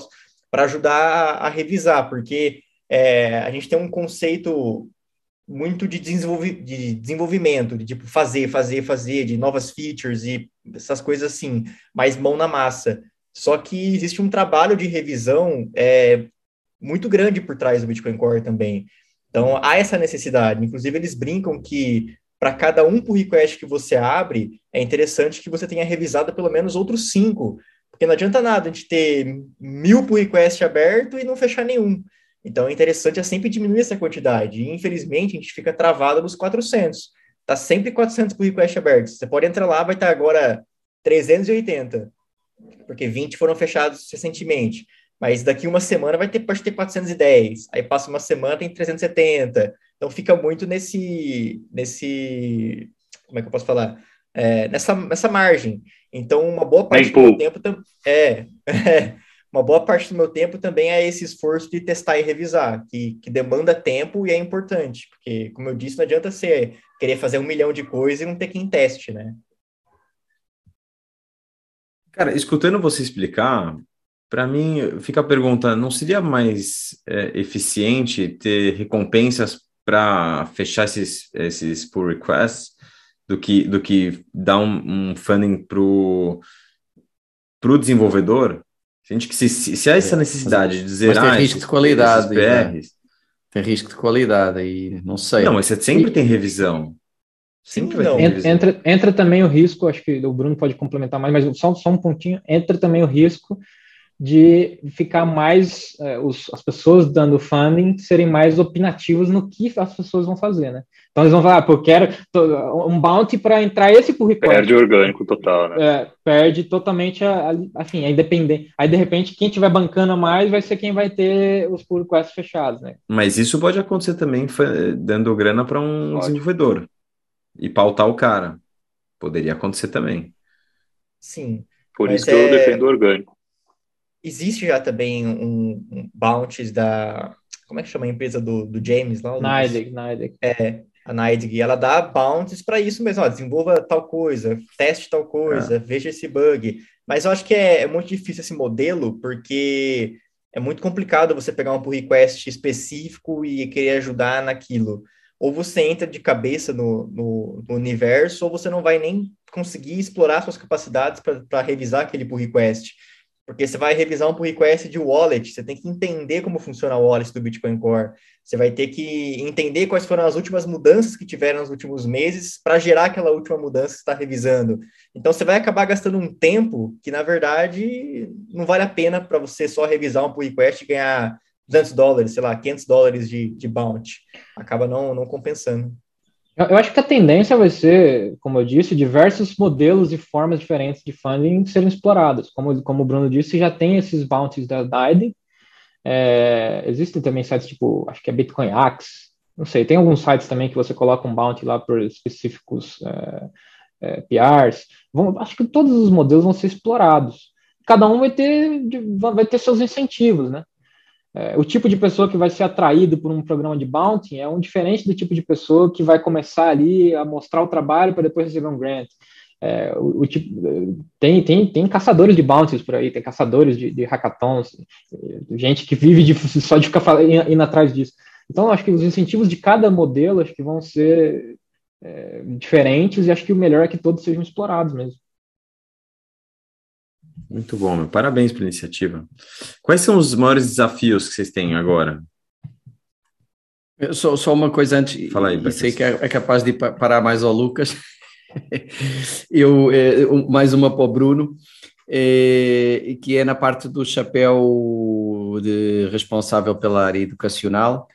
para ajudar a, revisar, porque é, a gente tem um conceito muito de, de desenvolvimento, de tipo fazer, fazer, fazer, de novas features e essas coisas assim, mais mão na massa. Só que existe um trabalho de revisão é, muito grande por trás do Bitcoin Core também. Então, há essa necessidade. Inclusive, eles brincam que para cada um pull request que você abre, é interessante que você tenha revisado pelo menos outros cinco, porque não adianta nada a gente ter mil pull requests aberto e não fechar nenhum. Então, é interessante é sempre diminuir essa quantidade. E, infelizmente, a gente fica travado nos 400. Tá sempre 400 pull requests abertos. Você pode entrar lá, vai estar agora 380, porque 20 foram fechados recentemente. Mas daqui uma semana vai ter, pode ter 410. Aí passa uma semana, tem 370. Então fica muito nesse, nesse, como é que eu posso falar? É, nessa, nessa margem. Então uma boa parte do meu tempo é, é, uma boa parte do meu tempo também é esse esforço de testar e revisar, que, que demanda tempo e é importante, porque como eu disse, não adianta você querer fazer um milhão de coisas e não ter quem teste, né? Cara, escutando você explicar, para mim fica a pergunta: não seria mais é, eficiente ter recompensas para fechar esses, esses pull requests do que, do que dar um, um funding para o desenvolvedor? Sente que se, se, há essa é, necessidade de zerar mas tem risco de qualidade, né? tem risco de qualidade aí, não sei. Não, mas você sempre e... tem revisão. Sempre vai ter revisão. Entra, entra também o risco, acho que o Bruno pode complementar mais, mas só, só um pontinho, entra também o risco de ficar mais, é, os, as pessoas dando funding serem mais opinativos no que as pessoas vão fazer, né? Então eles vão falar, ah, pô, eu quero um bounty para entrar esse request. Perde orgânico total, né? É, perde totalmente a, a, assim, a independência. Aí, de repente, quem tiver bancando mais vai ser quem vai ter os pull requests fechados, né? Mas isso pode acontecer também dando grana para um pode. desenvolvedor e pautar o cara. Poderia acontecer também. Sim. Por isso que é... eu defendo o orgânico existe já também um, um bounties da. Como é que chama a empresa do, do James lá? Nidec, Nidec. É, a Nidec. Ela dá bounties para isso mesmo. Ó, desenvolva tal coisa, teste tal coisa, é. veja esse bug. Mas eu acho que é, é, muito difícil esse modelo, porque é muito complicado você pegar um pull request específico e querer ajudar naquilo. Ou você entra de cabeça no, no, no universo, ou você não vai nem conseguir explorar suas capacidades para revisar aquele pull request. Porque você vai revisar um pull request de wallet, você tem que entender como funciona o wallet do Bitcoin Core. Você vai ter que entender quais foram as últimas mudanças que tiveram nos últimos meses para gerar aquela última mudança que está revisando. Então você vai acabar gastando um tempo que, na verdade, não vale a pena para você só revisar um pull request e ganhar 200 dólares, sei lá, 500 dólares de, de bounty. Acaba não, não compensando. Eu acho que a tendência vai ser, como eu disse, diversos modelos e formas diferentes de funding serem explorados. Como, como o Bruno disse, já tem esses bounties da DIDE. É, existem também sites tipo, acho que é Bitcoin Axe, não sei, tem alguns sites também que você coloca um bounty lá por específicos é, é, PRs. Vão, acho que todos os modelos vão ser explorados. Cada um vai ter, vai ter seus incentivos, né? É, o tipo de pessoa que vai ser atraído por um programa de bounty é um diferente do tipo de pessoa que vai começar ali a mostrar o trabalho para depois receber um grant. É, o, o, tipo, tem, tem, tem caçadores de bounties por aí, tem caçadores de, de hackathons, gente que vive de, só de ficar indo, indo atrás disso. Então, acho que os incentivos de cada modelo acho que vão ser é, diferentes e acho que o melhor é que todos sejam explorados mesmo. Muito bom, meu. parabéns pela iniciativa. Quais são os maiores desafios que vocês têm agora? Só, só uma coisa antes, Fala aí, e sei que é, é, capaz de parar mais ao Lucas. Eu, é, mais uma para o Bruno, é, que é na parte do chapéu de responsável pela área educacional.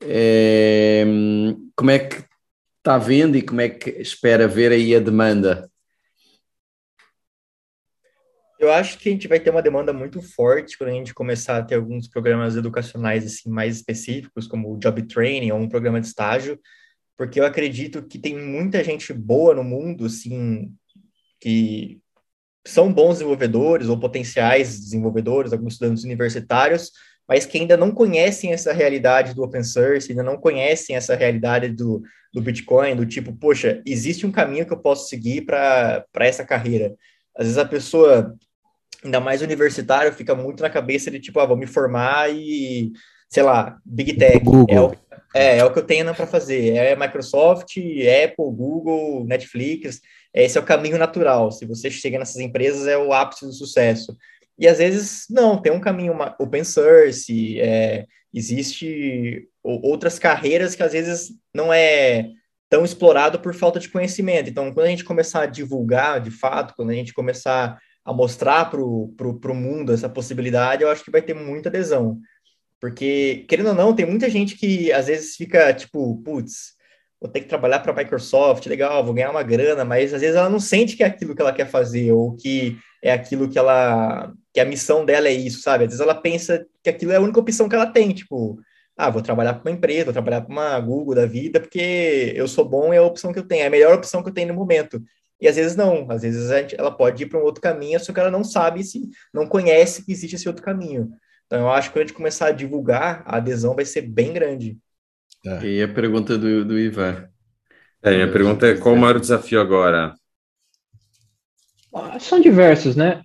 É, como é que está vendo e como é que espera ver aí a demanda? Eu acho que a gente vai ter uma demanda muito forte quando a gente começar a ter alguns programas educacionais assim mais específicos, como o job training ou um programa de estágio, porque eu acredito que tem muita gente boa no mundo, assim, que são bons desenvolvedores ou potenciais desenvolvedores, alguns estudantes universitários, mas que ainda não conhecem essa realidade do open source, ainda não conhecem essa realidade do, do Bitcoin, do tipo, poxa, existe um caminho que eu posso seguir para essa carreira. Às vezes a pessoa ainda mais universitário, fica muito na cabeça de tipo, ah, vou me formar e, sei lá, Big Tech. É o, é, é o que eu tenho para fazer. É Microsoft, Apple, Google, Netflix. Esse é o caminho natural. Se você chega nessas empresas, é o ápice do sucesso. E às vezes, não, tem um caminho open source, é, existe outras carreiras que às vezes não é tão explorado por falta de conhecimento. Então, quando a gente começar a divulgar, de fato, quando a gente começar a mostrar para o mundo essa possibilidade, eu acho que vai ter muita adesão. Porque, querendo ou não, tem muita gente que às vezes fica tipo, putz, vou ter que trabalhar para a Microsoft, legal, vou ganhar uma grana, mas às vezes ela não sente que é aquilo que ela quer fazer, ou que é aquilo que ela. que a missão dela é isso, sabe? Às vezes ela pensa que aquilo é a única opção que ela tem, tipo, ah, vou trabalhar para uma empresa, vou trabalhar para uma Google da vida, porque eu sou bom é a opção que eu tenho, é a melhor opção que eu tenho no momento. E às vezes não, às vezes gente, ela pode ir para um outro caminho, só que ela não sabe se, não conhece que existe esse outro caminho. Então eu acho que quando a gente começar a divulgar, a adesão vai ser bem grande. É. E a pergunta do, do Ivan? É, minha pergunta é qual o maior desafio agora? Ah, são diversos, né?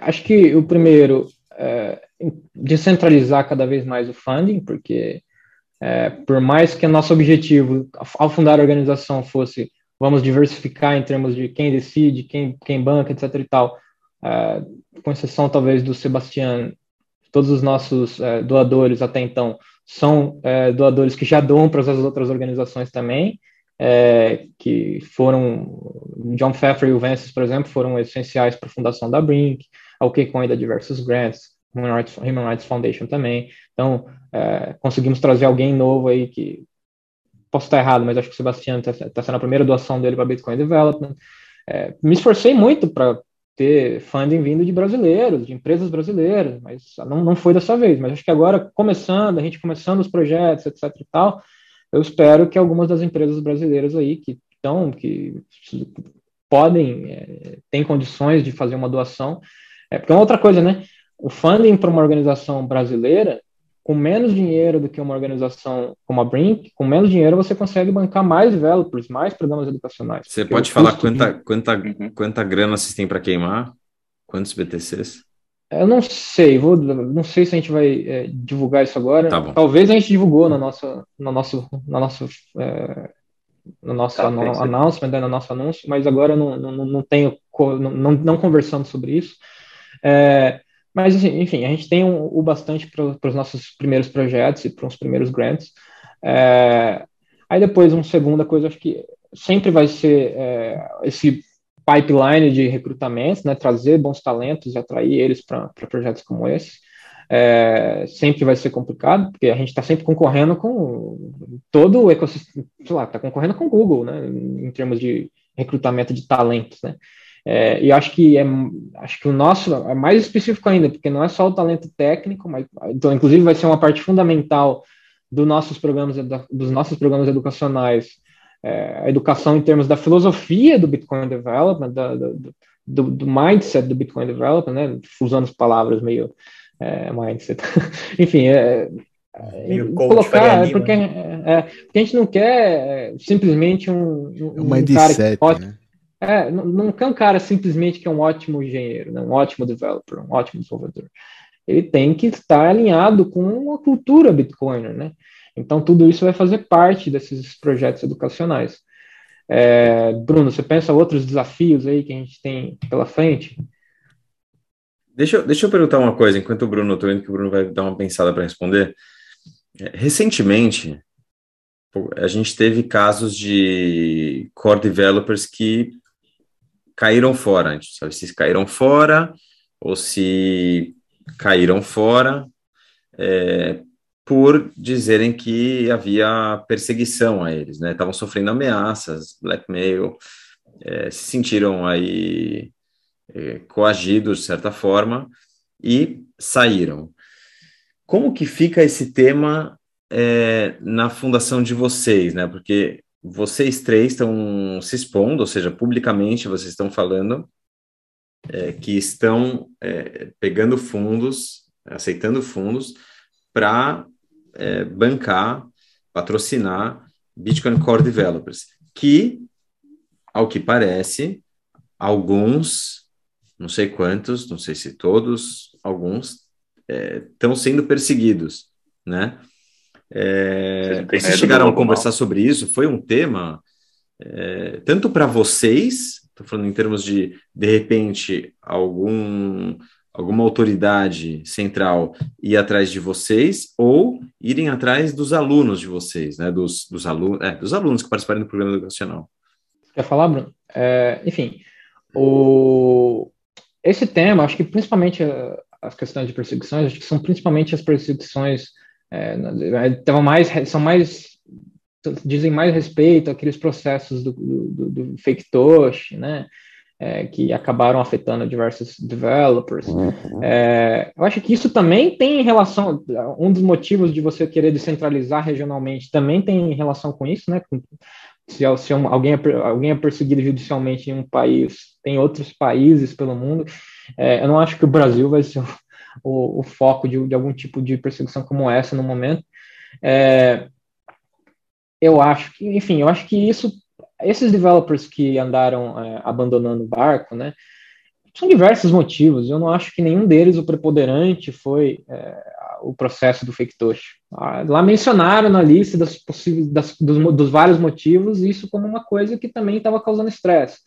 Acho que o primeiro é descentralizar cada vez mais o funding, porque é, por mais que o nosso objetivo ao fundar a organização fosse vamos diversificar em termos de quem decide, quem, quem banca, etc e tal. Uh, com exceção talvez do Sebastião, todos os nossos uh, doadores até então são uh, doadores que já doam para as outras organizações também, que foram, John Pfeffer e o Vences, por exemplo, foram essenciais para a fundação da Brink, a OKCoin dá diversos grants, Human Rights, Human Rights Foundation também. Então, conseguimos trazer alguém novo aí que posso estar errado, mas acho que o Sebastião está tá sendo a primeira doação dele para Bitcoin Development. É, me esforcei muito para ter funding vindo de brasileiros, de empresas brasileiras, mas não, não foi dessa vez. Mas acho que agora, começando, a gente começando os projetos, etc e tal, eu espero que algumas das empresas brasileiras aí que estão, que podem, é, têm condições de fazer uma doação, é, porque é uma outra coisa, né? O funding para uma organização brasileira com menos dinheiro do que uma organização como a Brink, com menos dinheiro você consegue bancar mais developers, mais programas educacionais. Você pode falar quanta, de... quanta, uhum. quanta grana vocês têm para queimar? Quantos BTCs? Eu não sei, vou, não sei se a gente vai é, divulgar isso agora. Tá Talvez a gente divulgou na nossa, no nosso, na nossa, é, no nosso tá, no, announcement, né, no nosso anúncio, mas agora não, não, não tenho, não, não conversando sobre isso. É, mas, assim, enfim, a gente tem um, o bastante para os nossos primeiros projetos e para os primeiros grants. É, aí depois, uma segunda coisa, acho que sempre vai ser é, esse pipeline de recrutamento, né, trazer bons talentos e atrair eles para projetos como esse. É, sempre vai ser complicado, porque a gente está sempre concorrendo com todo o ecossistema, sei lá, está concorrendo com o Google, né, em termos de recrutamento de talentos, né. É, e acho que é, acho que o nosso é mais específico ainda, porque não é só o talento técnico, mas então, inclusive vai ser uma parte fundamental dos nossos programas dos nossos programas educacionais, é, a educação em termos da filosofia do Bitcoin Development, da, do, do, do, mindset do Bitcoin Development, né, usando as palavras meio é, mindset, enfim, é, é colocar, é porque, é, porque a gente não quer simplesmente um, um, um cara que pode, né? É, não, não é um cara simplesmente que é um ótimo engenheiro, né, um ótimo developer, um ótimo desenvolvedor. Ele tem que estar alinhado com a cultura Bitcoiner, né? Então, tudo isso vai fazer parte desses projetos educacionais. É, Bruno, você pensa outros desafios aí que a gente tem pela frente? Deixa, deixa eu perguntar uma coisa, enquanto o Bruno, estou vendo que o Bruno vai dar uma pensada para responder. É, recentemente, a gente teve casos de core developers que caíram fora. A gente sabe se caíram fora ou se caíram fora é, por dizerem que havia perseguição a eles, né? Estavam sofrendo ameaças, blackmail, é, se sentiram aí é, coagidos de certa forma e saíram. Como que fica esse tema é, na fundação de vocês, né? Porque vocês três estão se expondo, ou seja, publicamente vocês estão falando é, que estão é, pegando fundos, aceitando fundos para é, bancar, patrocinar Bitcoin Core Developers, que, ao que parece, alguns, não sei quantos, não sei se todos, alguns estão é, sendo perseguidos, né? É, vocês chegaram a conversar sobre isso? Foi um tema é, tanto para vocês, estou falando em termos de, de repente, algum alguma autoridade central ir atrás de vocês ou irem atrás dos alunos de vocês, né? Dos, dos, alunos, é, dos alunos que participarem do programa educacional. Quer falar, Bruno? É, enfim, o, esse tema, acho que principalmente as questões de perseguições, acho que são principalmente as perseguições é, é mais, são mais dizem mais respeito àqueles processos do, do, do fake tosh, né? é, que acabaram afetando diversos developers. Uhum. É, eu acho que isso também tem relação, um dos motivos de você querer descentralizar regionalmente também tem relação com isso, né? Se, se alguém, é, alguém é perseguido judicialmente em um país, tem outros países pelo mundo. É, eu não acho que o Brasil vai ser o, o foco de, de, algum tipo de perseguição como essa no momento. É, eu acho que, enfim, eu acho que isso esses developers que andaram é, abandonando o barco, né, são diversos motivos. Eu não acho que nenhum deles, o preponderante, foi é, o processo do fake tosh. Ah, lá mencionaram na lista das possíveis, das, dos, dos, vários motivos isso como uma coisa que também estava causando estresse.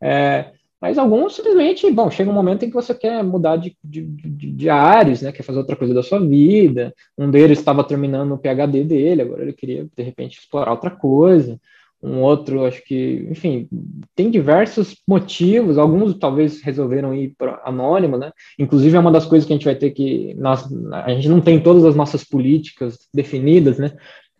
É, mas alguns simplesmente, bom, chega um momento em que você quer mudar de, de, de, de áreas, né? Quer fazer outra coisa da sua vida. Um deles estava terminando o PhD dele, agora ele queria de repente explorar outra coisa um outro, acho que, enfim, tem diversos motivos, alguns talvez resolveram ir para anônimo, né? Inclusive é uma das coisas que a gente vai ter que, nós, a gente não tem todas as nossas políticas definidas, né?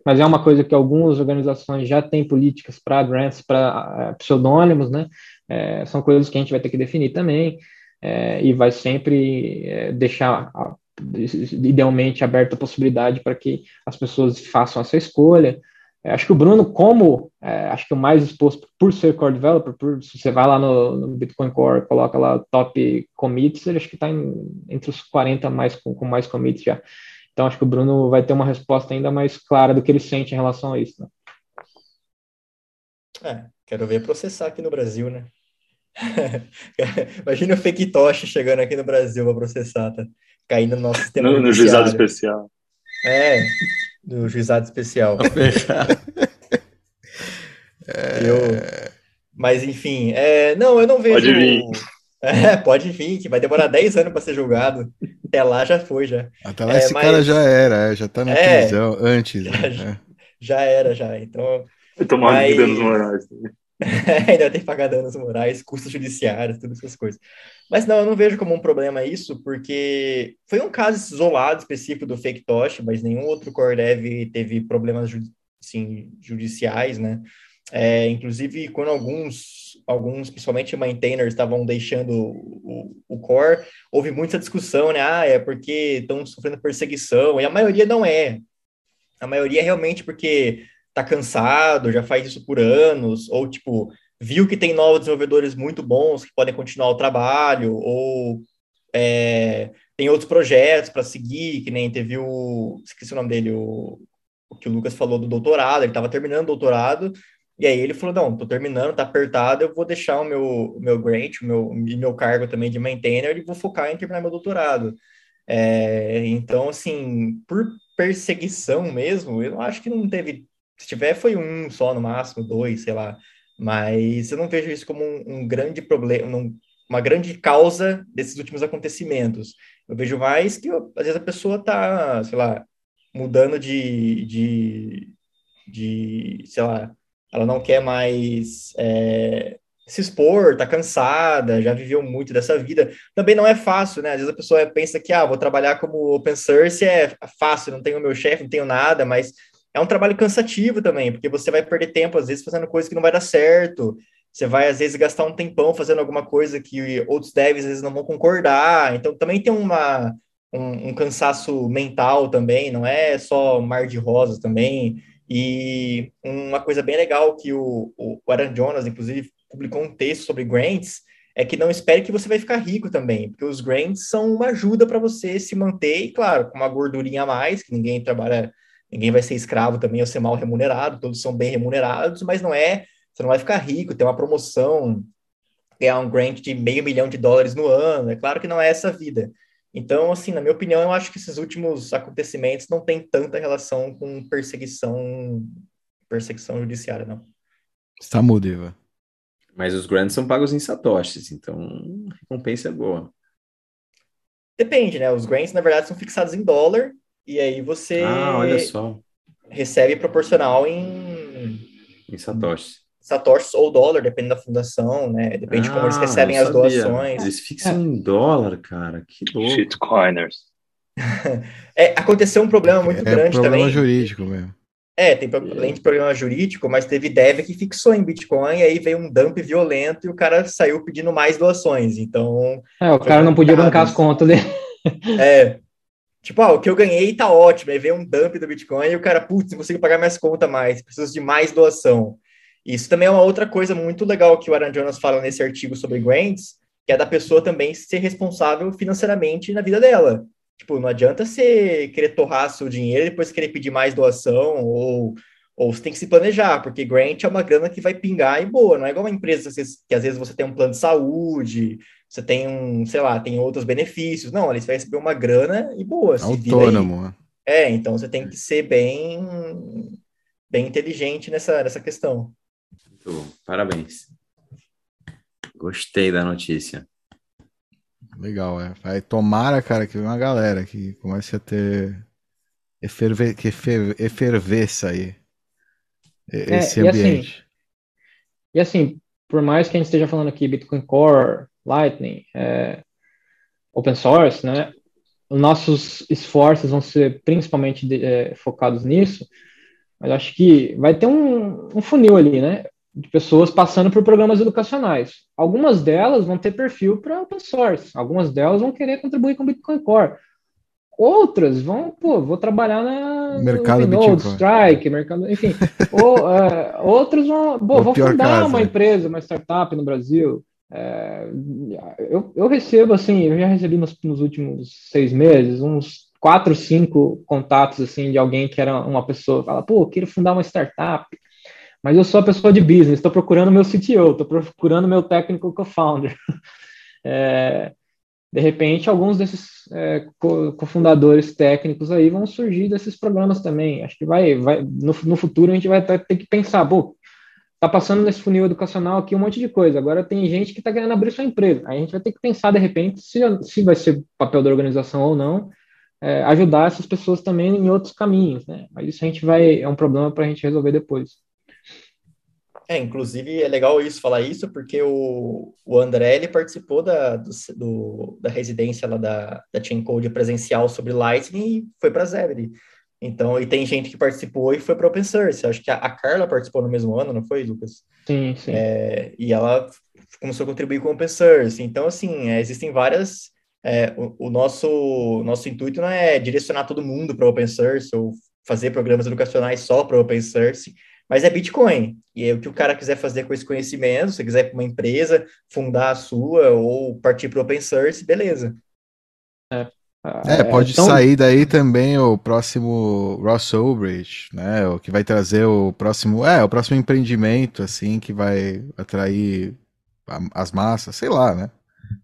Mas é uma coisa que algumas organizações já têm políticas para grants para uh, pseudônimos, né? É, são coisas que a gente vai ter que definir também é, e vai sempre é, deixar idealmente aberta a possibilidade para que as pessoas façam essa escolha. É, acho que o Bruno, como é, acho que o mais exposto por ser core developer, por, se você vai lá no, no Bitcoin Core, coloca lá top commits, ele acho que está entre os 40 mais com, com, mais commits já. Então acho que o Bruno vai ter uma resposta ainda mais clara do que ele sente em relação a isso. Né? É, quero ver processar aqui no Brasil, né? Imagina o fake Tosh chegando aqui no Brasil para processar, tá? Caindo no nosso sistema. No, no juizado especial. É, do juizado especial. é... eu... Mas, enfim, é... não, eu não vejo. Pode vir. É, pode vir, que vai demorar 10 anos para ser julgado. Até lá já foi, já. Até lá é, esse mas... cara já era, é, já tá na é, prisão antes. Já, né? já, era, já. Então. Tomar mas... danos morais. Ainda tem que pagar danos morais, custos judiciários, todas essas coisas. Mas não, eu não vejo como um problema isso, porque foi um caso isolado específico do fake tosh, mas nenhum outro core dev teve problemas assim, judiciais, né? É, inclusive, quando alguns, alguns, principalmente maintainers, estavam deixando o, o, core, houve muita discussão, né? Ah, é porque estão sofrendo perseguição, e a maioria não é. A maioria é realmente porque tá cansado, já faz isso por anos, ou tipo, viu que tem novos desenvolvedores muito bons que podem continuar o trabalho, ou é, tem outros projetos para seguir, que nem teve o. Esqueci o nome dele, o, o que o Lucas falou do doutorado, ele estava terminando o doutorado, e aí ele falou: não, tô terminando, tá apertado, eu vou deixar o meu, o meu grant, o meu, meu cargo também de maintainer, e vou focar em terminar meu doutorado. É, então, assim, por perseguição mesmo, eu acho que não teve se tiver, foi um só no máximo, dois, sei lá. Mas eu não vejo isso como um, um grande problema, um, uma grande causa desses últimos acontecimentos. Eu vejo mais que, às vezes, a pessoa está, sei lá, mudando de, de, de, sei lá, ela não quer mais é, se expor, tá cansada, já viveu muito dessa vida. Também não é fácil, né? Às vezes a pessoa pensa que, ah, vou trabalhar como open source é fácil, não tenho meu chefe, não tenho nada, mas é um trabalho cansativo também, porque você vai perder tempo, às vezes, fazendo coisa que não vai dar certo. Você vai, às vezes, gastar um tempão fazendo alguma coisa que outros devs, às vezes, não vão concordar. Então, também tem uma, um, um cansaço mental também, não é só mar de rosas também. E uma coisa bem legal que o, o Aaron Jonas, inclusive, publicou um texto sobre grants, é que não espere que você vai ficar rico também, porque os grants são uma ajuda para você se manter, e claro, com uma gordurinha a mais, que ninguém trabalha, ninguém vai ser escravo também ou ser mal remunerado, todos são bem remunerados, mas não é, você não vai ficar rico, ter uma promoção, ganhar um grant de meio milhão de dólares no ano, é claro que não é essa a vida. Então, assim, na minha opinião, eu acho que esses últimos acontecimentos não têm tanta relação com perseguição, perseguição judiciária, não. Está mudo, Iva. Mas os grants são pagos em satoshis, então a recompensa é boa. Depende, né? Os grants, na verdade, são fixados em dólar, e aí você ah, olha só. recebe proporcional em... Em satoshis. Satoshis ou dólar, depende da fundação, né? Depende ah, de como eles ah, recebem as doações. Eles fixam em dólar, cara. Que louco. Shitcoiners. é, aconteceu um problema muito é grande problema também. jurídico mesmo. É, tem além de problema jurídico, mas teve dev que fixou em Bitcoin, e aí veio um dump violento e o cara saiu pedindo mais doações. Então. É, o cara não podia bancar as contas dele. É. Tipo, ah, o que eu ganhei tá ótimo. Aí veio um dump do Bitcoin e o cara, putz, não consigo pagar minhas contas mais, preciso de mais doação. Isso também é uma outra coisa muito legal que o Aaron Jonas fala nesse artigo sobre grants, que é da pessoa também ser responsável financeiramente na vida dela. Tipo, não adianta você querer torrar seu dinheiro e depois querer pedir mais doação, ou, ou você tem que se planejar, porque grant é uma grana que vai pingar e boa, não é igual uma empresa que às vezes você tem um plano de saúde, você tem um, sei lá, tem outros benefícios. Não, ali você vai receber uma grana e boa. Autônomo. Né? É, então você tem que ser bem, bem inteligente nessa, nessa questão. Parabéns. Gostei da notícia. Legal, é. Vai, tomara, cara, que uma galera que comece a ter eferve, que efer, efervesça aí é, esse é, e assim, ambiente. Assim, e assim, por mais que a gente esteja falando aqui Bitcoin Core, Lightning, é, open source, né? Os nossos esforços vão ser principalmente de, é, focados nisso, mas acho que vai ter um, um funil ali, né? de pessoas passando por programas educacionais. Algumas delas vão ter perfil para open source, algumas delas vão querer contribuir com Bitcoin Core. Outras vão, pô, vou trabalhar na mercado Node, Strike, mercado, enfim. ou, uh, outros vão, pô, vou fundar casa. uma empresa, uma startup no Brasil. É, eu, eu recebo, assim, eu já recebi nos, nos últimos seis meses uns quatro, cinco contatos, assim, de alguém que era uma pessoa, fala, pô, quero fundar uma startup, mas eu sou a pessoa de business, estou procurando meu CTO, estou procurando meu técnico co-founder. É, de repente, alguns desses é, cofundadores técnicos aí vão surgir desses programas também. Acho que vai, vai no, no futuro a gente vai ter que pensar, pô, tá passando nesse funil educacional aqui um monte de coisa. Agora tem gente que está querendo abrir sua empresa. Aí a gente vai ter que pensar de repente se, se vai ser papel da organização ou não, é, ajudar essas pessoas também em outros caminhos, né? Mas isso a gente vai é um problema para a gente resolver depois. É, inclusive é legal isso, falar isso, porque o, o André, ele participou da, do, do da residência lá da, da Chain Code presencial sobre Lightning e foi para Zebedee. Então, e tem gente que participou e foi para Open Source. Acho que a, a, Carla participou no mesmo ano, não foi, Lucas? Sim, sim. É, e ela começou a contribuir com Open Source. Então, assim, é, existem várias... É, o, o, nosso, nosso intuito não é direcionar todo mundo para Open Source ou fazer programas educacionais só para Open Source, mas é Bitcoin. E aí, o que o cara quiser fazer com esse conhecimento, se quiser ir para uma empresa, fundar a sua ou partir para o open source, beleza. É, é pode então... sair daí também o próximo Ross Ulbricht, né? O que vai trazer o próximo, é, o próximo empreendimento assim que vai atrair as massas, sei lá, né?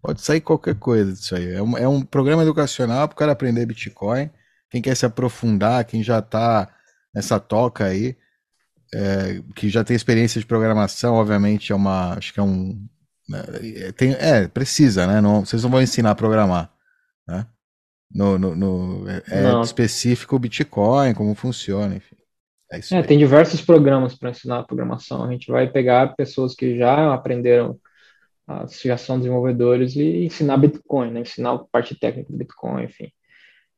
Pode sair qualquer coisa disso aí. É um, é um programa educacional para o cara aprender Bitcoin. Quem quer se aprofundar, quem já está nessa toca aí, é, que já tem experiência de programação, obviamente é uma, acho que é um, é, tem, é precisa, né? Não, vocês não vão ensinar a programar, né? No, no, no é, é específico o Bitcoin, como funciona, enfim. É, é tem diversos programas para ensinar programação. A gente vai pegar pessoas que já aprenderam a já são desenvolvedores e ensinar Bitcoin, né? ensinar a parte técnica do Bitcoin, enfim.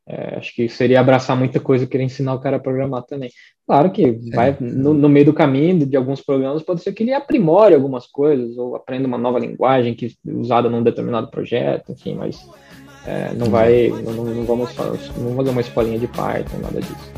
É, acho que seria abraçar muita coisa querer ensinar o cara a programar também. Claro que vai no, no, meio do caminho de alguns programas pode ser que ele aprimore algumas coisas ou aprenda uma nova linguagem que usada num determinado projeto, enfim, mas é, não vai, não, não, vamos, não vamos fazer uma escolinha de Python, nada disso.